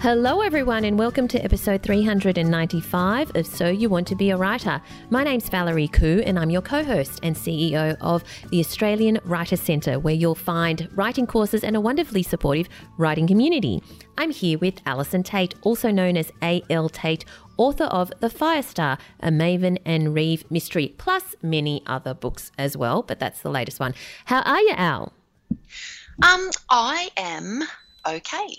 Hello, everyone, and welcome to episode 395 of So You Want to Be a Writer. My name's Valerie Khoo, and I'm your co host and CEO of the Australian Writer Centre, where you'll find writing courses and a wonderfully supportive writing community. I'm here with Allison Tait, also known as A.L. Tait, author of The Firestar, a Maven and Reeve mystery, plus many other books as well, but that's the latest one. How are you, Al? Um, I am okay.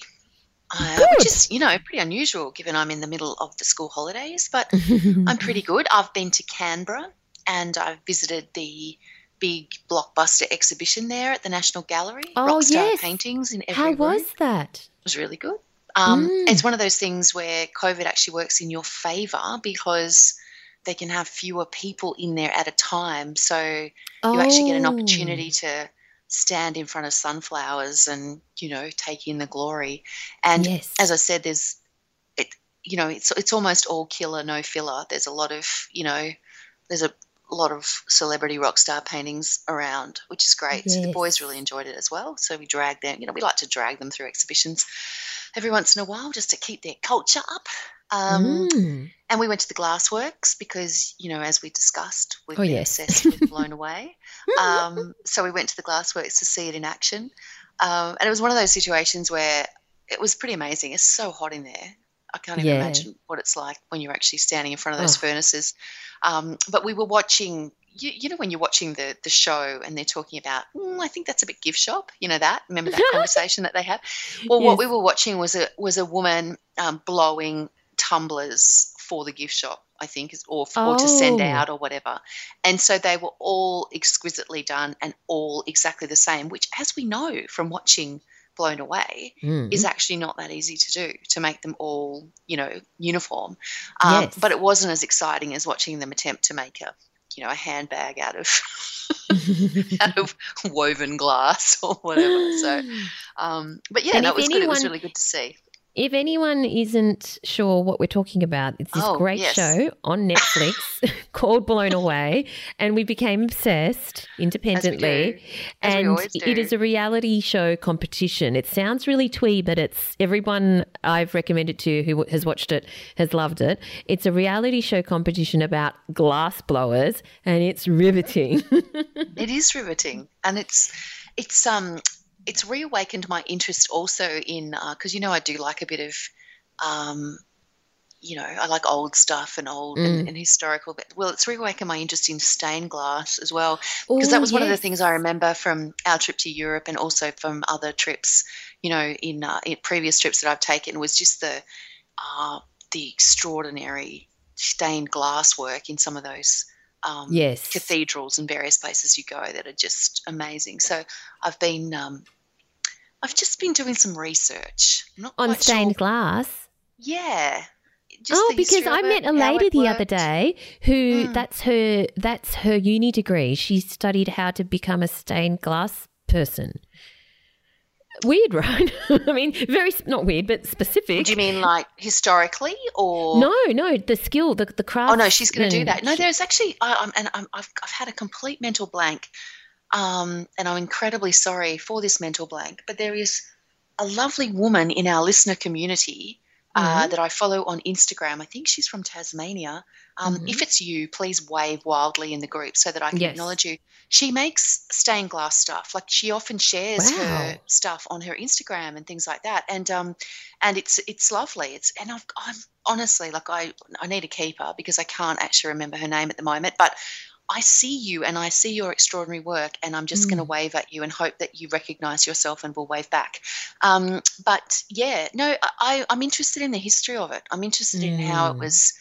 Uh, which is, you know, pretty unusual given I'm in the middle of the school holidays, but I'm pretty good. I've been to Canberra and I've visited the big blockbuster exhibition there at the National Gallery. Oh, Rockstar yes. paintings in every How room. was that? It was really good. Um, Mm. It's one of those things where COVID actually works in your favour because they can have fewer people in there at a time. So you actually get an Oh. opportunity to stand in front of sunflowers and you know take in the glory. And Yes. as I said, there's it. You know, it's it's almost all killer, no filler. There's a lot of you know, there's a lot of celebrity rock star paintings around, which is great. So the boys really enjoyed it as well. So we drag them. You know, we like to drag them through exhibitions every once in a while just to keep their culture up. Um, Mm. and we went to the Glassworks because, you know, as we discussed, we've Oh, been yes. obsessed with Blown Away. Um, so we went to the Glassworks to see it in action. Um, and it was one of those situations where it was pretty amazing. It's so hot in there. I can't even Yeah. imagine what it's like when you're actually standing in front of those Oh. furnaces. Um, but we were watching, you, you know, when you're watching the, the show and they're talking about, "Mm, I think that's a bit gift shop. You know that? Remember that conversation that they have? Well, what we were watching was a was a woman um, blowing tumblers for the gift shop, I think, is- or, or to send Oh. out or whatever. And so they were all exquisitely done and all exactly the same, which, as we know from watching Blown Away, Mm. is actually not that easy to do to make them all, you know, uniform. Um, Yes. But it wasn't as exciting as watching them attempt to make a, you know, a handbag out of out of woven glass or whatever. So, um, but yeah, And no, it was good. It was really good to see. If anyone isn't sure what we're talking about, it's this Oh, great yes. show on Netflix called Blown Away, and we became obsessed independently. And it is a reality show competition. It sounds really twee, but it's everyone I've recommended to who has watched it has loved it. It's a reality show competition about glass blowers, and it's riveting. It is riveting, and it's it's um it's reawakened my interest also in because you know I do like a bit of um you know I like old stuff and old Mm. and, and historical. But well, it's reawakened my interest in stained glass as well because that Ooh, was one of the things I remember from our trip to Europe and also from other trips. You know, in, uh, in previous trips that I've taken was just the uh, the extraordinary stained glass work in some of those um, Yes. cathedrals and various places you go that are just amazing. So I've been, um, I've just been doing some research. On stained sure- glass. Yeah. Just oh, because I met a lady the other day who Mm. that's her that's her uni degree. She studied how to become a stained glass person. Weird, right? I mean, very not weird, but specific. Do you mean like historically or? no, no, the skill, the the craft. Oh no, she's going to do that. No, there's actually, I, I'm, and I'm, I've, I've had a complete mental blank, um, and I'm incredibly sorry for this mental blank. But there is a lovely woman in our listener community uh, Mhm. that I follow on Instagram. I think she's from Tasmania. Um, Mhm. If it's you, please wave wildly in the group so that I can Yes. acknowledge you. She makes stained glass stuff. Like she often shares Wow. her stuff on her Instagram and things like that. And um, and it's it's lovely. It's and I've, I'm honestly like I I need a keeper because I can't actually remember her name at the moment, but. I see you and I see your extraordinary work, and I'm just going to Mm. wave at you and hope that you recognize yourself and will wave back. Um, but yeah, no, I, I'm interested in the history of it. I'm interested in how it Mm. was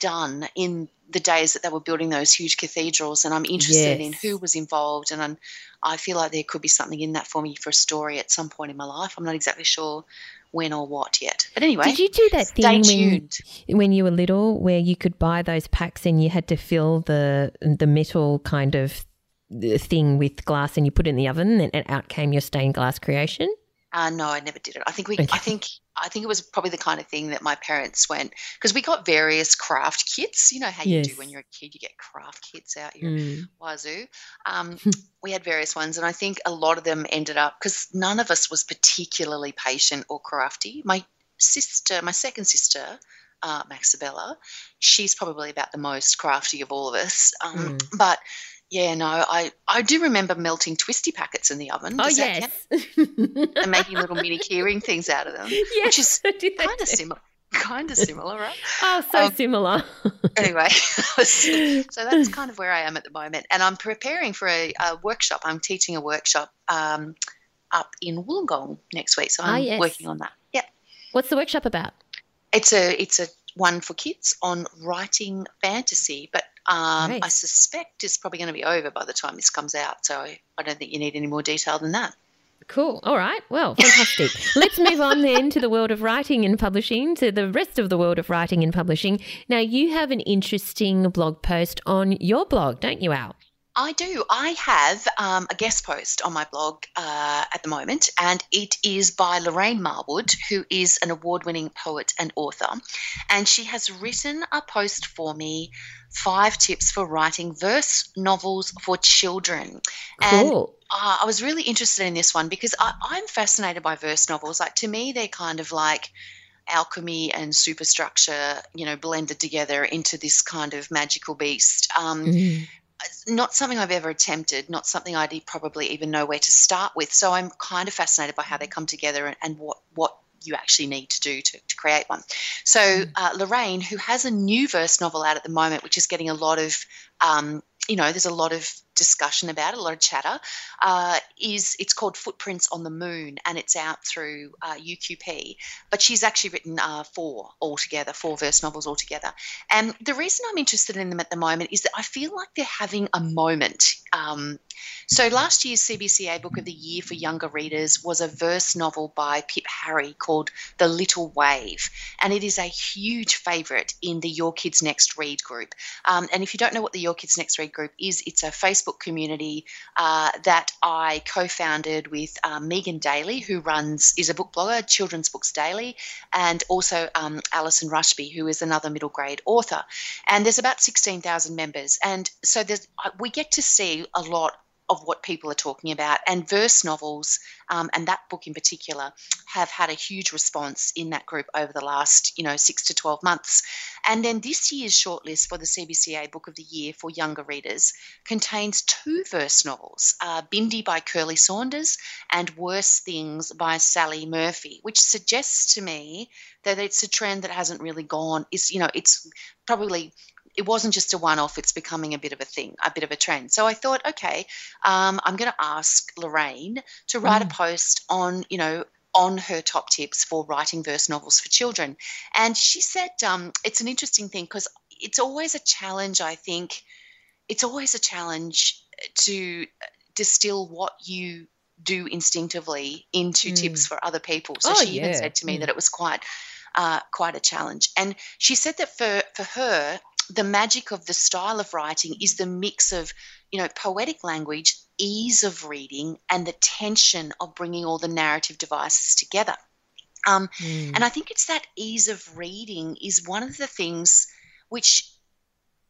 done in the days that they were building those huge cathedrals, and I'm interested in who was involved. And I'm, I feel like there could be something in that for me for a story at some point in my life. I'm not exactly sure when or what yet. But anyway, Did you do that thing when tuned. when you were little, where you could buy those packs and you had to fill the the metal kind of uh, thing with glass, and you put it in the oven, and, and out came your stained glass creation? Uh, no, I never did it. I think we. Okay. I think. I think it was probably the kind of thing that my parents went because we got various craft kits. You know how you do when you're a kid, you get craft kits out your Mm. wazoo. Um, we had various ones, and I think a lot of them ended up because none of us was particularly patient or crafty. My sister, my second sister, uh, Maxabella, she's probably about the most crafty of all of us. Um, mm. But yeah, no, I, I do remember melting twisty packets in the oven. Oh, Does oh, yes. and making little mini keyring things out of them. Yes, which is kind of similar. Kind of similar, right? Oh, so um, similar. anyway, so that's kind of where I am at the moment. And I'm preparing for a, a workshop. I'm teaching a workshop um, up in Wollongong next week. So ah, I'm yes. working on that. Yeah. What's the workshop about? It's a it's a one for kids on writing fantasy, but um, nice. I suspect it's probably going to be over by the time this comes out. So I don't think you need any more detail than that. Cool. All right. Well, fantastic. Let's move on then to the world of writing and publishing, to the rest of the world of writing and publishing. Now, you have an interesting blog post on your blog, don't you, Al? I do. I have um, a guest post on my blog uh, at the moment, and it is by Lorraine Marwood, who is an award winning poet and author. And she has written a post for me five tips for writing verse novels for children. Cool. And uh, I was really interested in this one because I, I'm fascinated by verse novels. Like, to me, they're kind of like alchemy and superstructure, you know, blended together into this kind of magical beast. Um, mm not something I've ever attempted, not something I'd probably even know where to start with. So I'm kind of fascinated by how they come together and, and what what you actually need to do to, to create one. So mm. uh, Lorraine, who has a new verse novel out at the moment, which is getting a lot of um, you know, there's a lot of discussion about it, a lot of chatter. Uh, is it's called Footprints on the Moon, and it's out through uh, UQP. But she's actually written uh, four altogether, four verse novels altogether. And the reason I'm interested in them at the moment is that I feel like they're having a moment. Um, so last year's CBCA Book of the Year for younger readers was a verse novel by Pip Harry called The Little Wave, and it is a huge favourite in the Your Kids Next Read group. Um, and if you don't know what the Your Kids Next Read group is, it's a Facebook community uh, that I co-founded with uh, Megan Daley, who runs is a book blogger, Children's Books Daily, and also um, Allison Rushby, who is another middle grade author. And there's about 16,000 members, and so we get to see a lot of what people are talking about. And verse novels, um, and that book in particular, have had a huge response in that group over the last, you know, six to 12 months. And then this year's shortlist for the CBCA Book of the Year for younger readers contains two verse novels uh, Bindi by Kirli Saunders and Worse Things by Sally Murphy, which suggests to me that it's a trend that hasn't really gone, is, you know, it's probably it wasn't just a one off, it's becoming a bit of a thing, a bit of a trend. So I thought, okay, um, I'm going to ask Lorraine to write mm. a post on, you know, on her top tips for writing verse novels for children. And she said um, it's an interesting thing because it's always a challenge, I think. It's always a challenge to distill what you do instinctively into mm. tips for other people. So oh, she yeah. even said to me mm. that it was quite uh, quite a challenge. And she said that for for her, the magic of the style of writing is the mix of, you know, poetic language, ease of reading, and the tension of bringing all the narrative devices together. Um, mm. And I think it's that ease of reading is one of the things which,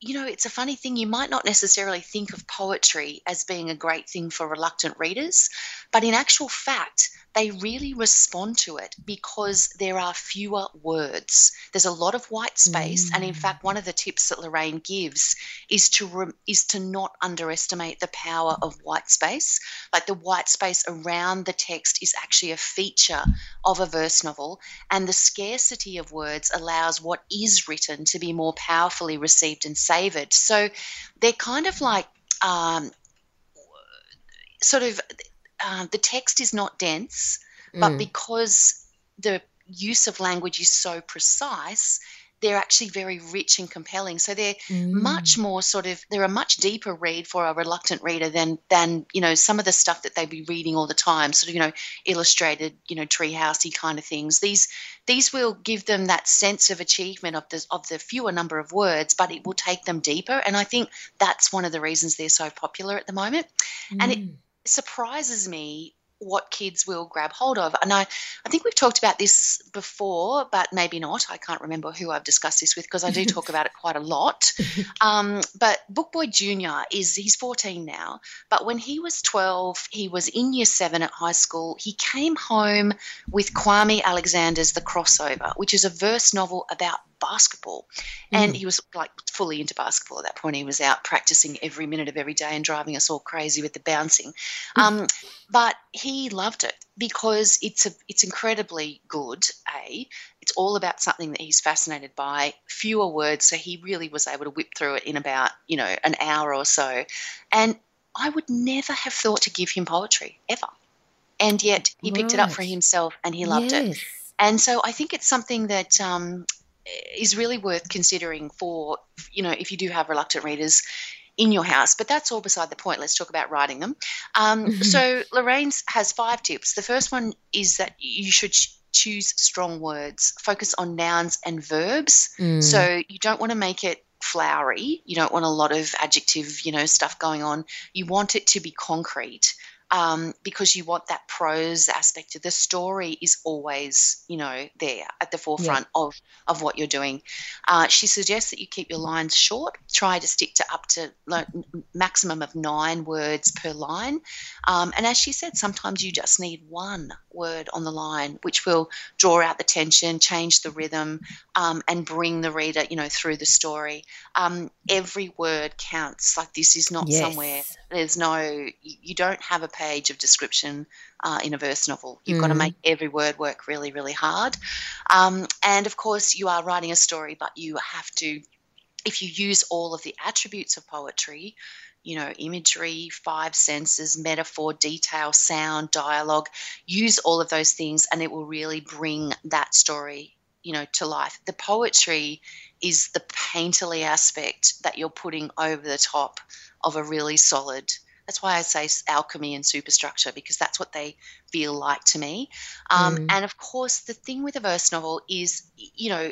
you know, it's a funny thing. You might not necessarily think of poetry as being a great thing for reluctant readers, but in actual fact, they really respond to it because there are fewer words. There's a lot of white space, mm. and in fact, one of the tips that Lorraine gives is to re- is to not underestimate the power of white space. Like the white space around the text is actually a feature of a verse novel, and the scarcity of words allows what is written to be more powerfully received and savored. So they're kind of like um, sort of uh, the text is not dense, but mm. because the use of language is so precise, they're actually very rich and compelling. So they're mm. much more sort of they're a much deeper read for a reluctant reader than than you know some of the stuff that they'd be reading all the time, sort of you know illustrated you know treehousey kind of things. These these will give them that sense of achievement of the of the fewer number of words, but it will take them deeper. And I think that's one of the reasons they're so popular at the moment. Mm. And it mm surprises me what kids will grab hold of. And I, I think we've talked about this before, but maybe not. I can't remember who I've discussed this with because I do talk about it quite a lot. Um, but Book Boy Jr. is, he's 14 now, but when he was 12, he was in year seven at high school. He came home with Kwame Alexander's The Crossover, which is a verse novel about basketball. And mm. he was like fully into basketball at that point. He was out practicing every minute of every day and driving us all crazy with the bouncing. Mm. Um, but he loved it because it's a it's incredibly good. A, it's all about something that he's fascinated by. Fewer words, so he really was able to whip through it in about you know an hour or so. And I would never have thought to give him poetry ever, and yet he picked right. it up for himself and he loved yes. it. And so I think it's something that um, is really worth considering for you know if you do have reluctant readers in your house. But that's all beside the point. Let's talk about writing them. Um, so lorraine has five tips. The first one is that you should ch- choose strong words. Focus on nouns and verbs. Mm. so you don't want to make it flowery. You don't want a lot of adjective you know stuff going on. You want it to be concrete um, because you want that prose aspect of the story is always, you know, there at the forefront yeah. of, of what you're doing. Uh, she suggests that you keep your lines short. Try to stick to up to like, maximum of nine words per line. Um, and as she said, sometimes you just need one word on the line, which will draw out the tension, change the rhythm, um, and bring the reader, you know, through the story. Um, every word counts. Like this is not yes. somewhere. There's no. You don't have a page of description uh, in a verse novel. You've mm. got to make every word work really, really hard. Um, and of course, you are writing a story, but you have to. If you use all of the attributes of poetry, you know, imagery, five senses, metaphor, detail, sound, dialogue. Use all of those things, and it will really bring that story, you know, to life. The poetry is the painterly aspect that you're putting over the top of a really solid. That's why I say alchemy and superstructure because that's what they feel like to me. Um, mm. And of course, the thing with a verse novel is, you know,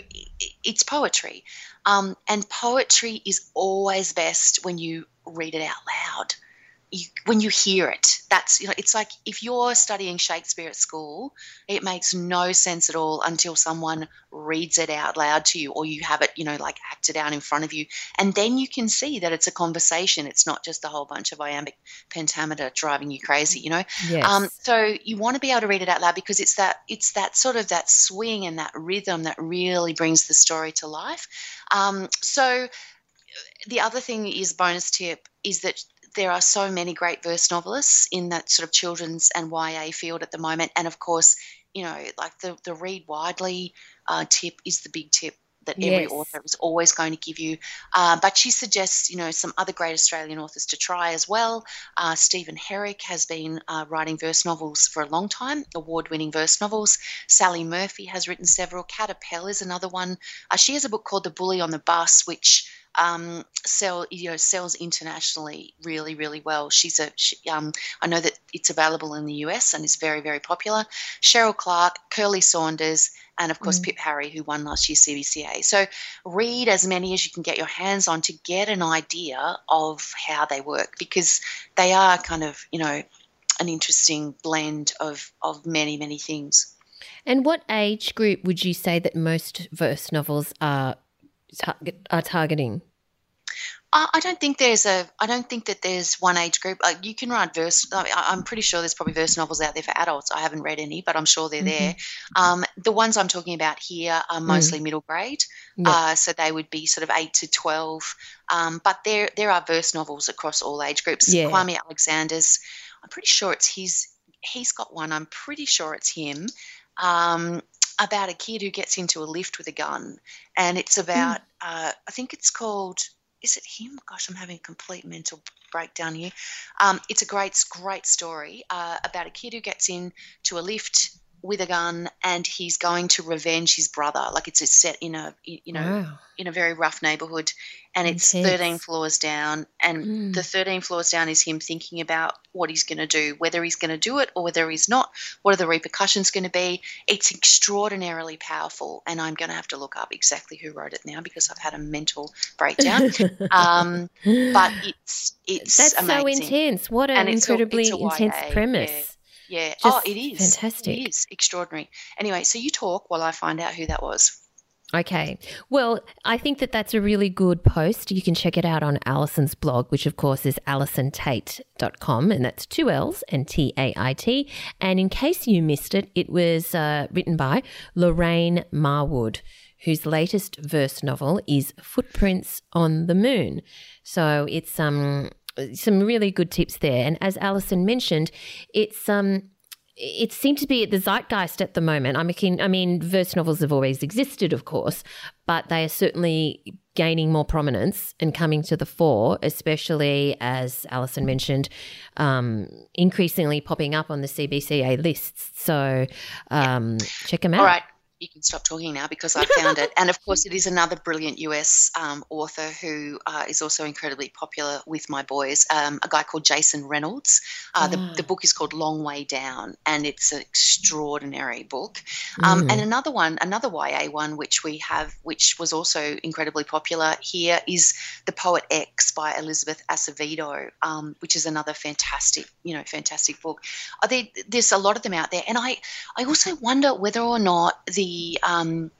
it's poetry. Um, and poetry is always best when you read it out loud. You, when you hear it, that's you know, it's like if you're studying Shakespeare at school, it makes no sense at all until someone reads it out loud to you, or you have it, you know, like acted out in front of you, and then you can see that it's a conversation. It's not just a whole bunch of iambic pentameter driving you crazy, you know. Yes. Um, so you want to be able to read it out loud because it's that it's that sort of that swing and that rhythm that really brings the story to life. Um, so the other thing is bonus tip is that there are so many great verse novelists in that sort of children's and YA field at the moment, and of course, you know, like the the read widely uh, tip is the big tip that every yes. author is always going to give you. Uh, but she suggests, you know, some other great Australian authors to try as well. Uh, Steven Herrick has been uh, writing verse novels for a long time, award-winning verse novels. Sally Murphy has written several. Kat is another one. Uh, she has a book called The Bully on the Bus, which um, sell you know sells internationally really really well. She's a she, um, I know that it's available in the US and is very very popular. Sherryl Clark, Kirli Saunders, and of course mm. Pip Harry, who won last year's CBCA. So read as many as you can get your hands on to get an idea of how they work because they are kind of you know an interesting blend of of many many things. And what age group would you say that most verse novels are are targeting? I don't think there's a. I don't think that there's one age group. Like you can write verse. I'm pretty sure there's probably verse novels out there for adults. I haven't read any, but I'm sure they're mm-hmm. there. Um, the ones I'm talking about here are mm. mostly mm. middle grade, yeah. uh, so they would be sort of eight to twelve. Um, but there there are verse novels across all age groups. Yeah. Kwame Alexander's. I'm pretty sure it's his. He's got one. I'm pretty sure it's him. Um, about a kid who gets into a lift with a gun, and it's about mm. uh, I think it's called. Is it him? Gosh, I'm having a complete mental breakdown here. Um, it's a great, great story uh, about a kid who gets into a lift with a gun and he's going to revenge his brother. Like it's a set in a you know wow. in a very rough neighborhood, and it's Intense. 13 floors down. And mm. the 13 floors down is him thinking about what he's going to do, whether he's going to do it or whether he's not. What are the repercussions going to be? It's extraordinarily powerful, and I'm going to have to look up exactly who wrote it now because I've had a mental breakdown. um, but it's it's that's amazing. so intense. What an incredibly a, intense premise. Yeah Yeah. Just oh, it is fantastic. It is extraordinary. Anyway, so you talk while I find out who that was. Okay. Well, I think that that's a really good post. You can check it out on Allison's blog, which of course is allisontait.com, and that's two L's and T A I T. And in case you missed it, it was uh, written by Lorraine Marwood, whose latest verse novel is Footprints on the Moon. So it's um some really good tips there. And as Allison mentioned, it's um it seemed to be at the zeitgeist at the moment. I'm mean, I mean, verse novels have always existed, of course, but they are certainly gaining more prominence and coming to the fore, especially as Allison mentioned, um, increasingly popping up on the CBCA lists. So um, check them out. All right you can stop talking now because I found it. And of course, it is another brilliant US um, author who uh, is also incredibly popular with my boys, um, a guy called Jason Reynolds. Uh, the, the, book is called Long Way Down, and it's an extraordinary book. Um, mm. And another one, another YA one, which we have, which was also incredibly popular here, is The Poet X by Elizabeth Acevedo, um, which is another fantastic, you know, fantastic book. There, there's a lot of them out there. And I, I also wonder whether or not the the um,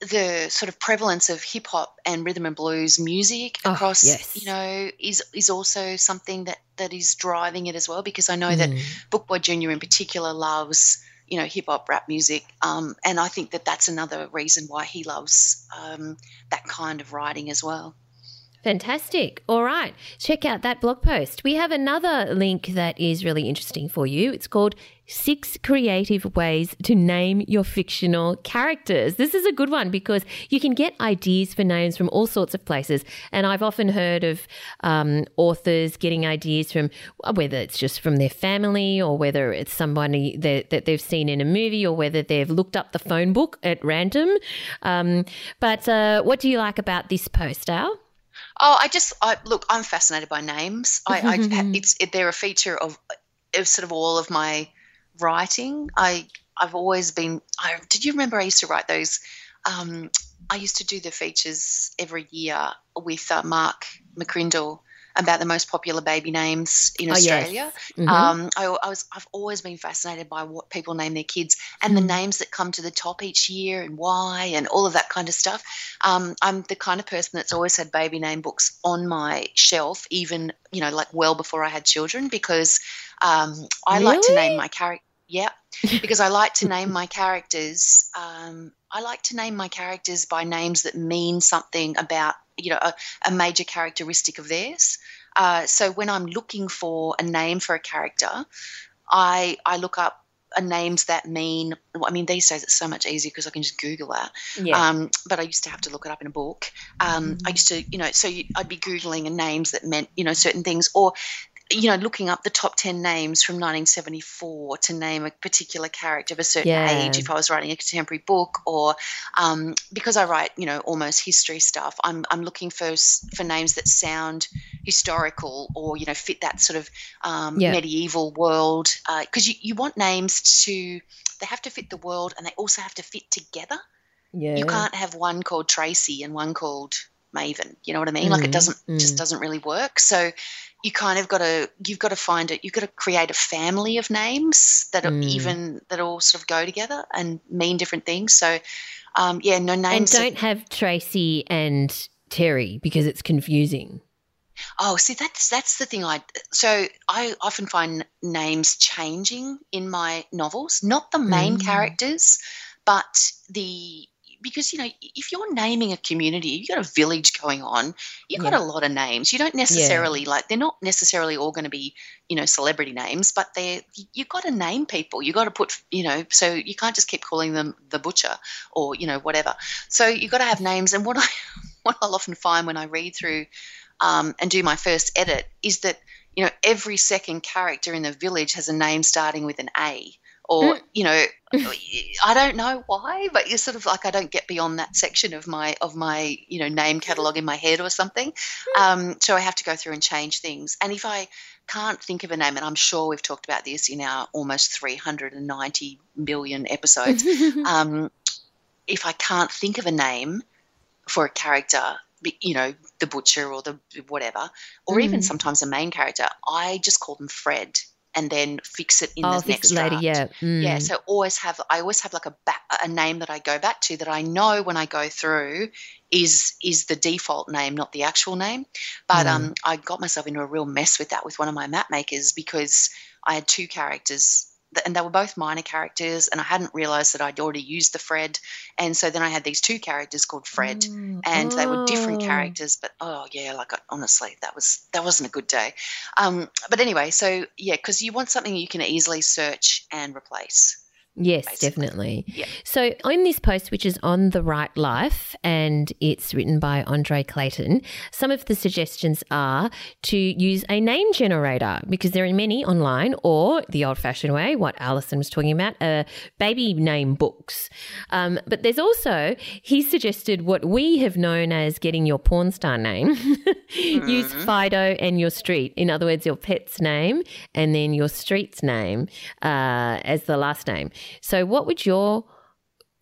the sort of prevalence of hip hop and rhythm and blues music oh, across, yes. you know, is is also something that that is driving it as well. Because I know mm. that Bookboy Junior in particular loves you know hip hop rap music, um, and I think that that's another reason why he loves um, that kind of writing as well. Fantastic. All right. Check out that blog post. We have another link that is really interesting for you. It's called Six Creative Ways to Name Your Fictional Characters. This is a good one because you can get ideas for names from all sorts of places. And I've often heard of um, authors getting ideas from whether it's just from their family or whether it's somebody that, that they've seen in a movie or whether they've looked up the phone book at random. Um, but uh, what do you like about this post, Al? Oh, I just I, look. I'm fascinated by names. I, I it's it, they're a feature of, of sort of all of my writing. I I've always been. I did you remember I used to write those. Um, I used to do the features every year with uh, Mark McCrindle about the most popular baby names in oh, Australia. Yes. Mm-hmm. Um, I, I, was I've always been fascinated by what people name their kids and mm-hmm. the names that come to the top each year and why and all of that kind of stuff. Um, I'm the kind of person that's always had baby name books on my shelf, even you know like well before I had children, because um, I really? like to name my character. Yeah, because I like to name my characters. Um, I like to name my characters by names that mean something about you know a, a major characteristic of theirs. Uh, so when I'm looking for a name for a character, I I look up names that mean. I mean, these days it's so much easier because I can just Google that. Yeah. Um, but I used to have to look it up in a book. Um, mm-hmm. I used to, you know, so you, I'd be googling names that meant, you know, certain things, or you know, looking up the top 10 names from 1974 to name a particular character of a certain yeah. age if I was writing a contemporary book, or um, because I write, you know, almost history stuff, I'm, I'm looking for, for names that sound historical or, you know, fit that sort of um, yeah. medieval world. Because uh, you, you want names to, they have to fit the world and they also have to fit together. Yeah. You can't have one called Tracy and one called Maven. You know what I mean? Mm, like it doesn't mm. just doesn't really work. So you kind of got to you've got to find it. You've got to create a family of names that are Mm. even that all sort of go together and mean different things. So um, yeah, no And names. that- don't have Tracy and Terry because it's confusing. Oh, see, that's that's the thing. I so I often find names changing in my novels, not the main Mm. characters, but the because you know if you're naming a community, you've got a village going on, you've got a lot of names. You don't necessarily like they're not necessarily all going to be you know celebrity names, but they're you've got to name people. You've got to put you know so you can't just keep calling them the butcher or you know whatever. So you've got to have names. And what I what I'll often find when I read through um, and do my first edit is that you know every second character in the village has a name starting with an A or Mm. you know I don't know why but you're sort of like I don't get beyond that section of my of my you know name catalog in my head or something um, so I have to go through and change things and if I can't think of a name and I'm sure we've talked about this in our almost 390 million episodes um, if I can't think of a name for a character, you know, the butcher or the whatever, or even Mm. sometimes a main character, I just call them Fred and then fix it in the next later. draft. Yeah. Mm. Yeah, so always have I always have like a back, a name that I go back to that I know when I go through is is the default name, not the actual name. But Mm. um, I got myself into a real mess with that with one of my map makers because I had two characters. And they were both minor characters, and I hadn't realized that I'd already used the Fred. And so then I had these two characters called Fred, Mm. and they were different Oh. characters but oh yeah like I- honestly that was that wasn't a good day um but anyway so yeah because you want something you can easily search and replace Yes, basically. definitely. Yeah. So, in this post, which is on The Write Life and it's written by Andre Clayton, some of the suggestions are to use a name generator because there are many online, or the old fashioned way, what Allison was talking about, uh, baby name books. Um, but there's also, he suggested what we have known as getting your porn star name. use Fido and your street. In other words, your pet's name and then your street's name uh, as the last name. So, what would your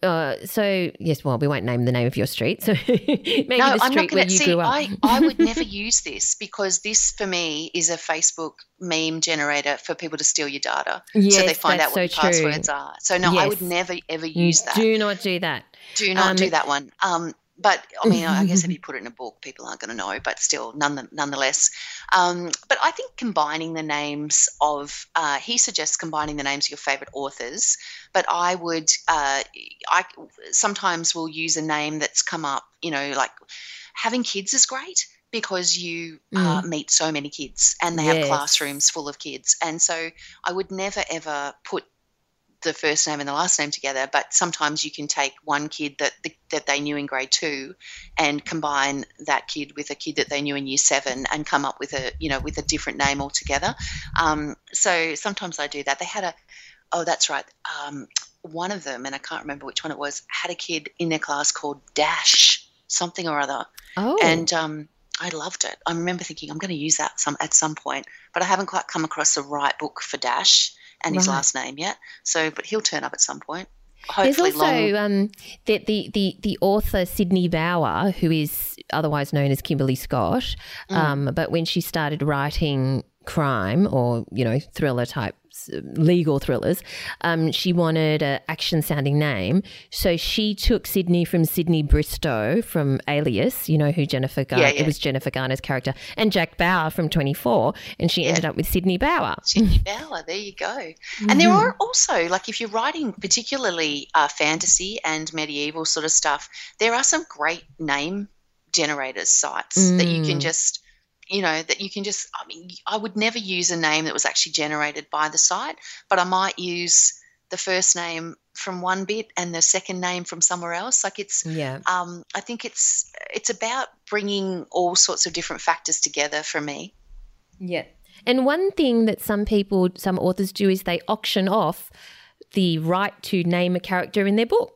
uh, so yes, well, we won't name the name of your street. So maybe no the i'm not street where you see grew up. I, I would never use this because this for me is a facebook meme generator for people to steal your data yes, so they find out what so your true. passwords are so no i would never ever use that Do not do that. do not um, do that one um but I mean, I guess if you put it in a book, people aren't going to know. But still, none, nonetheless. Um, but I think combining the names of uh, he suggests combining the names of your favorite authors. But I would, uh, I sometimes will use a name that's come up. You know, like having kids is great because you uh, meet so many kids and they Yes. have classrooms full of kids. And so I would never ever put the first name and the last name together, but sometimes you can take one kid that that they knew in grade two and combine that kid with a kid that they knew in year seven and come up with a you know with a different name altogether. Um, so sometimes I do that. They had a oh that's right. Um, one of them, and I can't remember which one it was, had a kid in their class called Dash something or other, Oh, and um, I loved it. I remember thinking I'm going to use that some at some point, but I haven't quite come across the right book for Dash and his last name yet. So, but he'll turn up at some point. There's Hopefully, also long. um, the, the, the, the author Sydney Bauer, who is otherwise known as Kimberly Scott. Mm. Um, but when she started writing crime or, you know, thriller types, legal thrillers, um, she wanted an action sounding name. So she took Sydney from Sydney Bristow from Alias, you know, who Jennifer Garner, Yeah, yeah. it was Jennifer Garner's character, and Jack Bauer from 24. And she ended up with Sydney Bauer. Sydney Bauer, there you go. And Mm-hmm. there are also, like, if you're writing particularly uh, fantasy and medieval sort of stuff, there are some great name generators sites that you can Mm. just, you know, that you can just. I mean, I would never use a name that was actually generated by the site, but I might use the first name from one bit and the second name from somewhere else. Like it's, Yeah. um, I think it's it's about bringing all sorts of different factors together for me. Yeah. And one thing that some people, some authors do is they auction off the right to name a character in their book.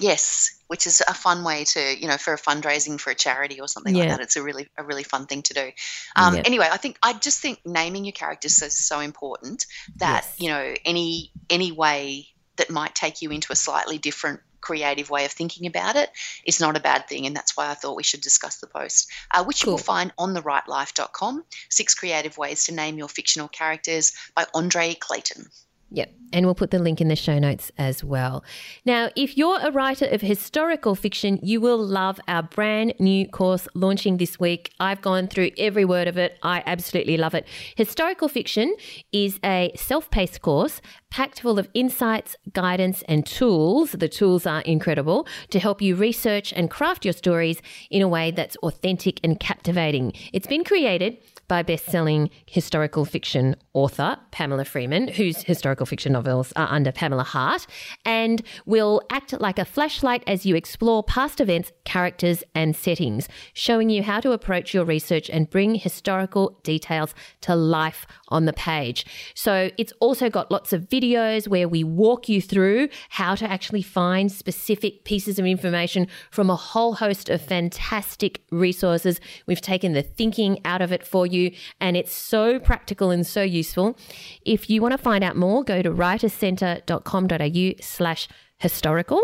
Yes, which is a fun way to, you know, for a fundraising for a charity or something like that. It's a really, a really fun thing to do. Um, Yeah. Anyway, I think I just think naming your characters is so important that Yes. you know any any way that might take you into a slightly different creative way of thinking about it is not a bad thing and that's why i thought we should discuss the post uh, which you will find on thewritelife.com six creative ways to name your fictional characters by andre clayton Yep. And we'll put the link in the show notes as well. Now, if you're a writer of historical fiction, you will love our brand new course launching this week. I've gone through every word of it. I absolutely love it. Historical fiction is a self paced course packed full of insights, guidance, and tools. The tools are incredible to help you research and craft your stories in a way that's authentic and captivating. It's been created by best-selling historical fiction author Pamela Freeman, whose historical fiction novels are under Pamela Hart, and will act like a flashlight as you explore past events, characters, and settings, showing you how to approach your research and bring historical details to life on the page. So it's also got lots of videos where we walk you through how to actually find specific pieces of information from a whole host of fantastic resources. We've taken the thinking out of it for you, and it's so practical and so useful. If you want to find out more, go to writercentre.com.au slash historical,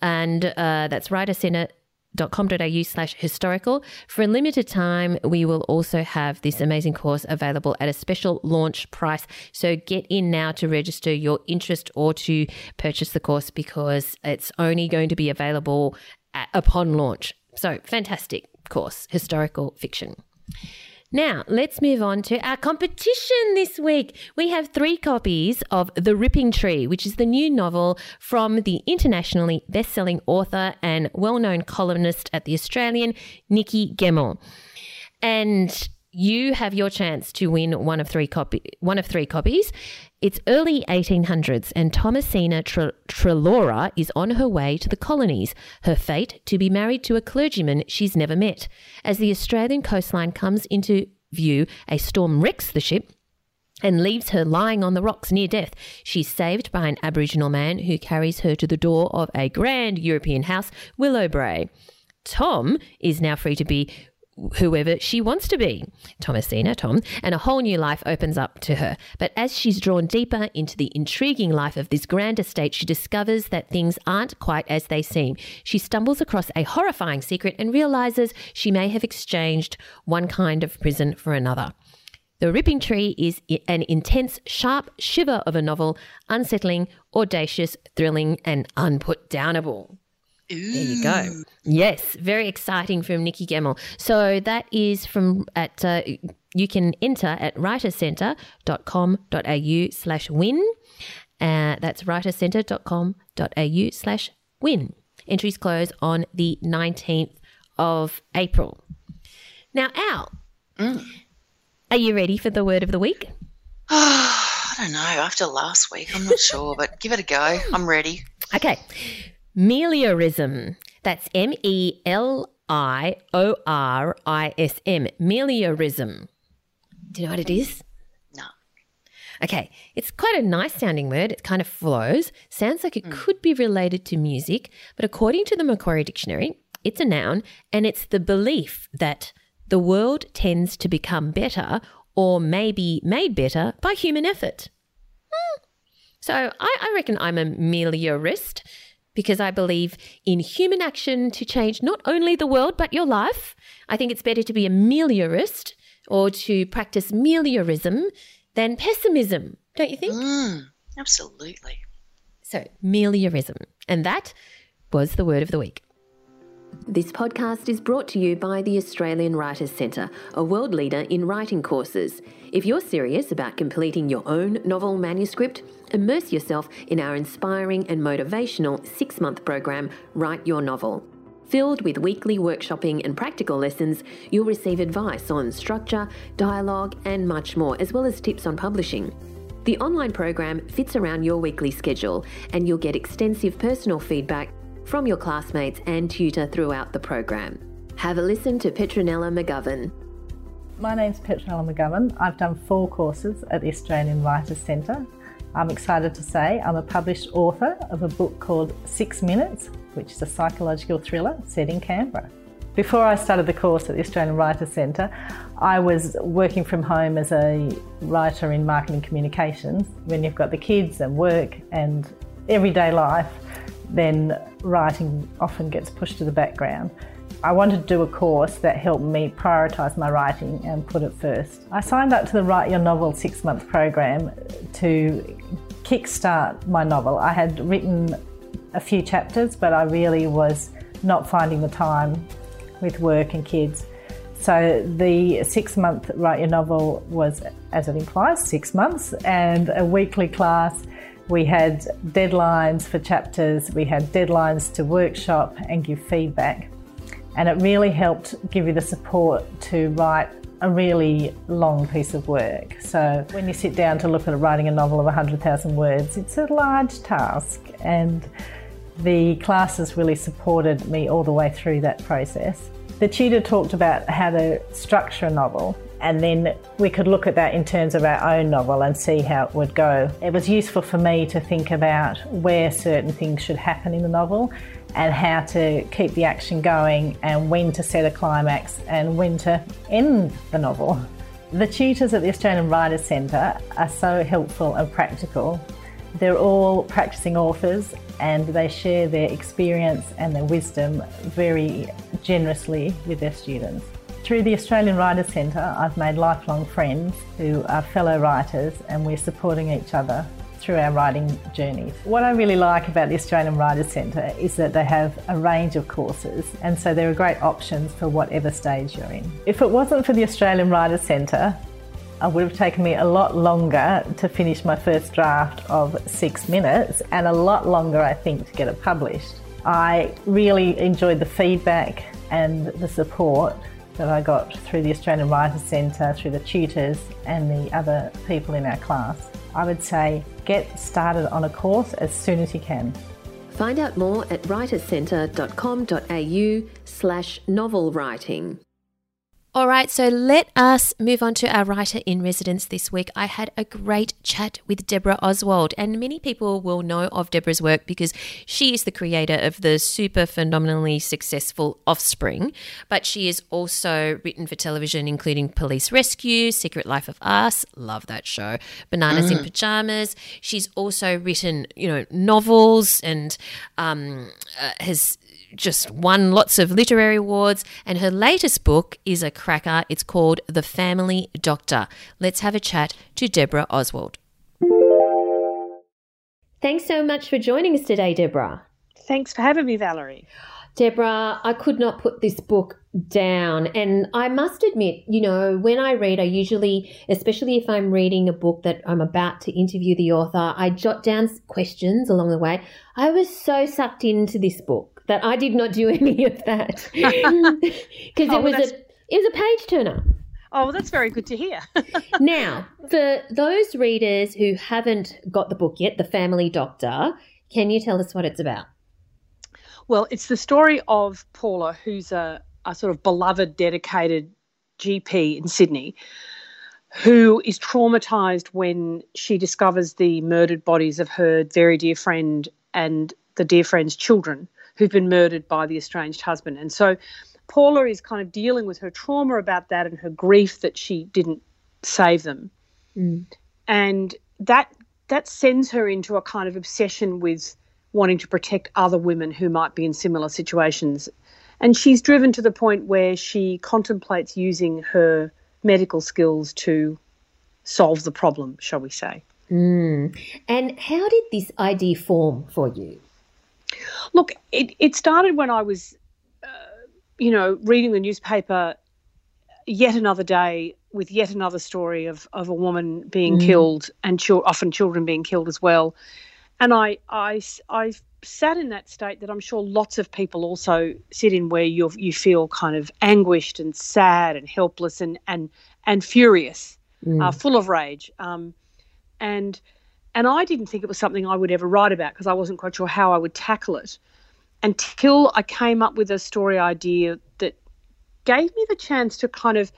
and uh, that's writercentre com.au slash historical. For a limited time, we will also have this amazing course available at a special launch price. So get in now to register your interest or to purchase the course because it's only going to be available at, upon launch. So fantastic course, historical fiction. Now, let's move on to our competition this week. We have three copies of The Ripping Tree, which is the new novel from the internationally best selling author and well known columnist at The Australian, Nikki Gemmell. And you have your chance to win one of three copy one of three copies. It's early 1800s, and Thomasina Treloar is on her way to the colonies. Her fate to be married to a clergyman she's never met. As the Australian coastline comes into view, a storm wrecks the ship and leaves her lying on the rocks near death. She's saved by an Aboriginal man who carries her to the door of a grand European house, Willowbrae. Tom is now free to be whoever she wants to be, Thomasina, Tom, and a whole new life opens up to her. But as she's drawn deeper into the intriguing life of this grand estate, she discovers that things aren't quite as they seem. She stumbles across a horrifying secret and realizes she may have exchanged one kind of prison for another. The Ripping Tree is an intense, sharp shiver of a novel, unsettling, audacious, thrilling, and unputdownable. Ooh. There you go. Yes, very exciting from Nikki Gemmell. So that is from at uh, you can enter at writercentre.com.au slash win. Uh, that's writercentre.com.au slash win. Entries close on the 19th of April. Now, Al, Mm. are you ready for the word of the week? I don't know. After last week, I'm not sure, but give it a go. I'm ready. Okay. Meliorism. That's M E L I O R I S M. Meliorism. Do you know what it is? No. Okay, it's quite a nice sounding word. It kind of flows. Sounds like it could be related to music, but according to the Macquarie Dictionary, it's a noun and it's the belief that the world tends to become better or maybe made better by human effort. Hmm. So I, I reckon I'm a meliorist because I believe in human action to change not only the world but your life. I think it's better to be a meliorist or to practice meliorism than pessimism, don't you think? Mm, absolutely. So, meliorism. And that was the word of the week. This podcast is brought to you by the Australian Writers Centre, a world leader in writing courses. If you're serious about completing your own novel manuscript, immerse yourself in our inspiring and motivational six month program, Write Your Novel. Filled with weekly workshopping and practical lessons, you'll receive advice on structure, dialogue, and much more, as well as tips on publishing. The online program fits around your weekly schedule, and you'll get extensive personal feedback from your classmates and tutor throughout the program. Have a listen to Petronella McGovern. My name's Petronella McGovern. I've done four courses at the Australian Writers Centre. I'm excited to say I'm a published author of a book called Six Minutes, which is a psychological thriller set in Canberra. Before I started the course at the Australian Writers Centre, I was working from home as a writer in marketing communications. When you've got the kids and work and everyday life, then writing often gets pushed to the background. I wanted to do a course that helped me prioritise my writing and put it first. I signed up to the Write Your Novel six month program to kickstart my novel. I had written a few chapters, but I really was not finding the time with work and kids. So the six month Write Your Novel was, as it implies, six months and a weekly class we had deadlines for chapters, we had deadlines to workshop and give feedback. And it really helped give you the support to write a really long piece of work. So when you sit down to look at writing a novel of 100,000 words, it's a large task. And the classes really supported me all the way through that process. The tutor talked about how to structure a novel and then we could look at that in terms of our own novel and see how it would go. It was useful for me to think about where certain things should happen in the novel and how to keep the action going and when to set a climax and when to end the novel. The tutors at the Australian Writers Centre are so helpful and practical. They're all practicing authors and they share their experience and their wisdom very generously with their students. Through the Australian Writers Centre, I've made lifelong friends who are fellow writers and we're supporting each other through our writing journeys. What I really like about the Australian Writers Centre is that they have a range of courses and so there are great options for whatever stage you're in. If it wasn't for the Australian Writers Centre, it would have taken me a lot longer to finish my first draft of six minutes and a lot longer, I think, to get it published. I really enjoyed the feedback and the support that I got through the Australian Writers Centre, through the tutors, and the other people in our class. I would say get started on a course as soon as you can. Find out more at writerscentre.com.au slash novel writing. All right, so let us move on to our writer in residence this week. I had a great chat with Debra Oswald, and many people will know of Debra's work because she is the creator of the super phenomenally successful Offspring, but she has also written for television, including Police Rescue, Secret Life of Us, love that show, Bananas mm. in Pajamas. She's also written, you know, novels and um, uh, has just won lots of literary awards, and her latest book is a cracker. It's called The Family Doctor. Let's have a chat to Debra Oswald. Thanks so much for joining us today, Debra. Thanks for having me, Valerie. Debra, I could not put this book down. And I must admit, you know, when I read, I usually, especially if I'm reading a book that I'm about to interview the author, I jot down questions along the way. I was so sucked into this book that I did not do any of that because oh, it was a it was a page turner. Oh, well, that's very good to hear. now, for those readers who haven't got the book yet, The Family Doctor, can you tell us what it's about? Well, it's the story of Paula, who's a, a sort of beloved, dedicated GP in Sydney, who is traumatized when she discovers the murdered bodies of her very dear friend and the dear friend's children who've been murdered by the estranged husband. And so Paula is kind of dealing with her trauma about that and her grief that she didn't save them. Mm. And that that sends her into a kind of obsession with wanting to protect other women who might be in similar situations. And she's driven to the point where she contemplates using her medical skills to solve the problem, shall we say. Mm. And how did this idea form for you? Look, it, it started when I was, uh, you know, reading the newspaper yet another day with yet another story of, of a woman being mm. killed and ch- often children being killed as well. And I, I, I sat in that state that I'm sure lots of people also sit in where you you feel kind of anguished and sad and helpless and and and furious, mm. uh, full of rage. Um, and and I didn't think it was something I would ever write about because I wasn't quite sure how I would tackle it until I came up with a story idea that gave me the chance to kind of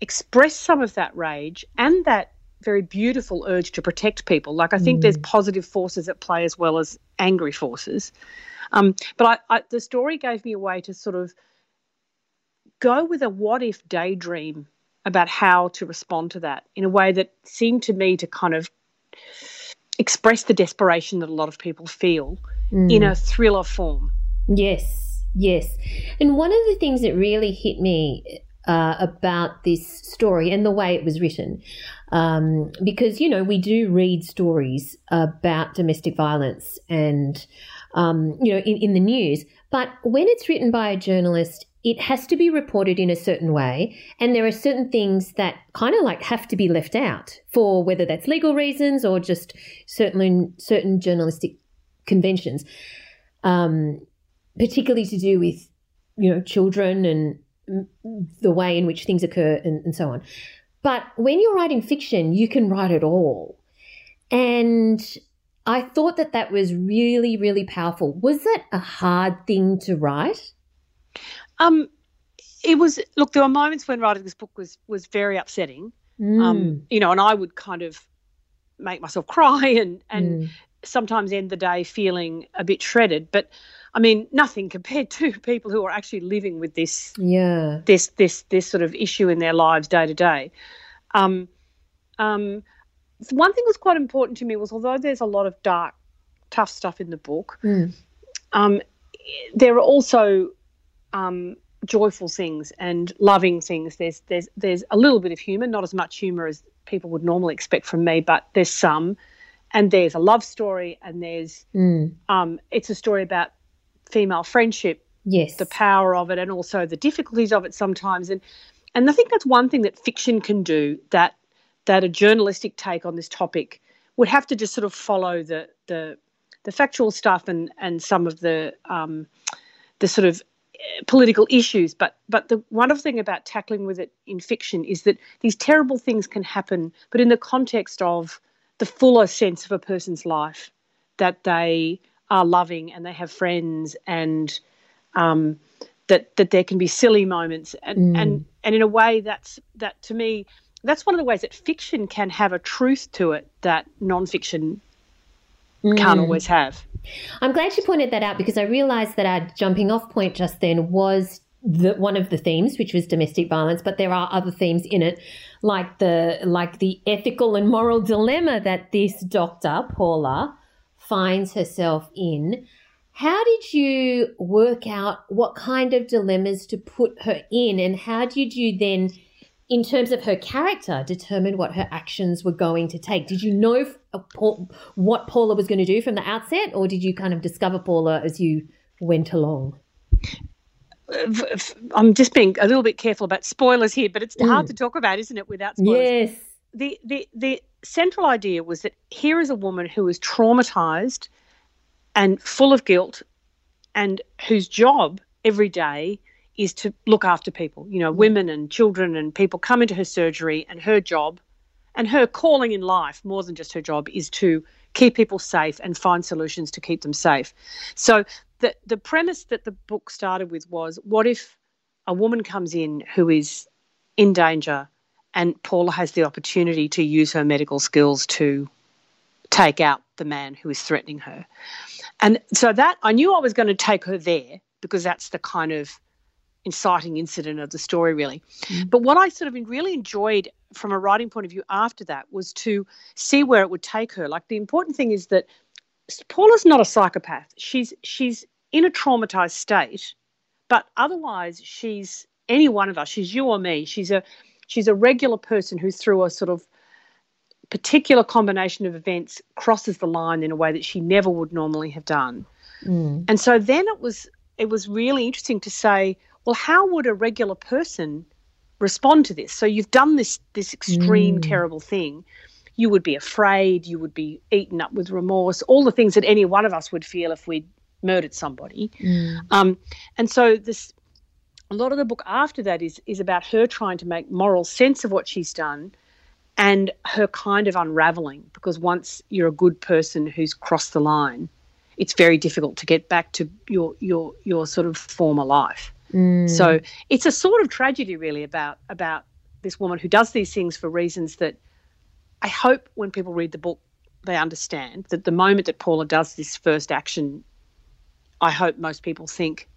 express some of that rage and that very beautiful urge to protect people. Like I think mm. there's positive forces at play as well as angry forces. Um, but I, I, the story gave me a way to sort of go with a what if daydream about how to respond to that in a way that seemed to me to kind of express the desperation that a lot of people feel mm. in a thriller form. Yes, yes. And one of the things that really hit me uh, about this story and the way it was written, um, because, you know, we do read stories about domestic violence and, um, you know, in, in the news, but when it's written by a journalist, it has to be reported in a certain way and there are certain things that kind of like have to be left out for whether that's legal reasons or just certain certain journalistic conventions um, particularly to do with you know children and the way in which things occur and, and so on. But when you're writing fiction you can write it all. And i thought that that was really really powerful. Was that a hard thing to write um, it was look. There were moments when writing this book was was very upsetting. Mm. Um, you know, and I would kind of make myself cry and and mm. sometimes end the day feeling a bit shredded. But I mean, nothing compared to people who are actually living with this yeah this this this sort of issue in their lives day to day. Um, um, one thing that was quite important to me was although there's a lot of dark, tough stuff in the book, Mm. um, there are also um, joyful things and loving things. There's there's there's a little bit of humour, not as much humour as people would normally expect from me, but there's some. And there's a love story, and there's Mm. um, it's a story about female friendship, Yes. the power of it, and also the difficulties of it sometimes. And and I think that's one thing that fiction can do that that a journalistic take on this topic would have to just sort of follow the the the factual stuff and and some of the um, the sort of political issues. But but the wonderful thing about tackling with it in fiction is that these terrible things can happen, but in the context of the fuller sense of a person's life, that they are loving and they have friends and um, that that there can be silly moments and Mm. and and in a way that's that to me that's one of the ways that fiction can have a truth to it that nonfiction can't Mm. always have. I'm glad you pointed that out because I realised that our jumping off point just then was the, one of the themes, which was domestic violence, but there are other themes in it, like the like the ethical and moral dilemma that this doctor Paula finds herself in. How did you work out what kind of dilemmas to put her in, and how did you then, in terms of her character, determine what her actions were going to take? Did you know uh, what Paula was going to do from the outset, or did you kind of discover Paula as you went along? I'm just being a little bit careful about spoilers here, but it's hard Mm. to talk about, isn't it, without spoilers? Yes. the, the the central idea was that here is a woman who is traumatized and full of guilt and whose job every day is to look after people you know women and children and people come into her surgery and her job and her calling in life more than just her job is to keep people safe and find solutions to keep them safe so the the premise that the book started with was what if a woman comes in who is in danger and Paula has the opportunity to use her medical skills to take out the man who is threatening her. And so that I knew I was going to take her there because that's the kind of inciting incident of the story, really. But what I sort of really enjoyed from a writing point of view after that was to see where it would take her. Like the important thing is that Paula's not a psychopath. She's she's in a traumatized state, but otherwise she's any one of us. She's you or me. She's a she's a regular person who through a sort of particular combination of events crosses the line in a way that she never would normally have done. Mm. And so then it was it was really interesting to say, well, how would a regular person respond to this? So you've done this this extreme Mm. terrible thing. You would be afraid, you would be eaten up with remorse, all the things that any one of us would feel if we'd murdered somebody. Mm. Um, and so this a lot of the book after that is is about her trying to make moral sense of what she's done and her kind of unraveling because once you're a good person who's crossed the line it's very difficult to get back to your your your sort of former life Mm. so it's a sort of tragedy really about about this woman who does these things for reasons that i hope when people read the book they understand that the moment that paula does this first action i hope most people think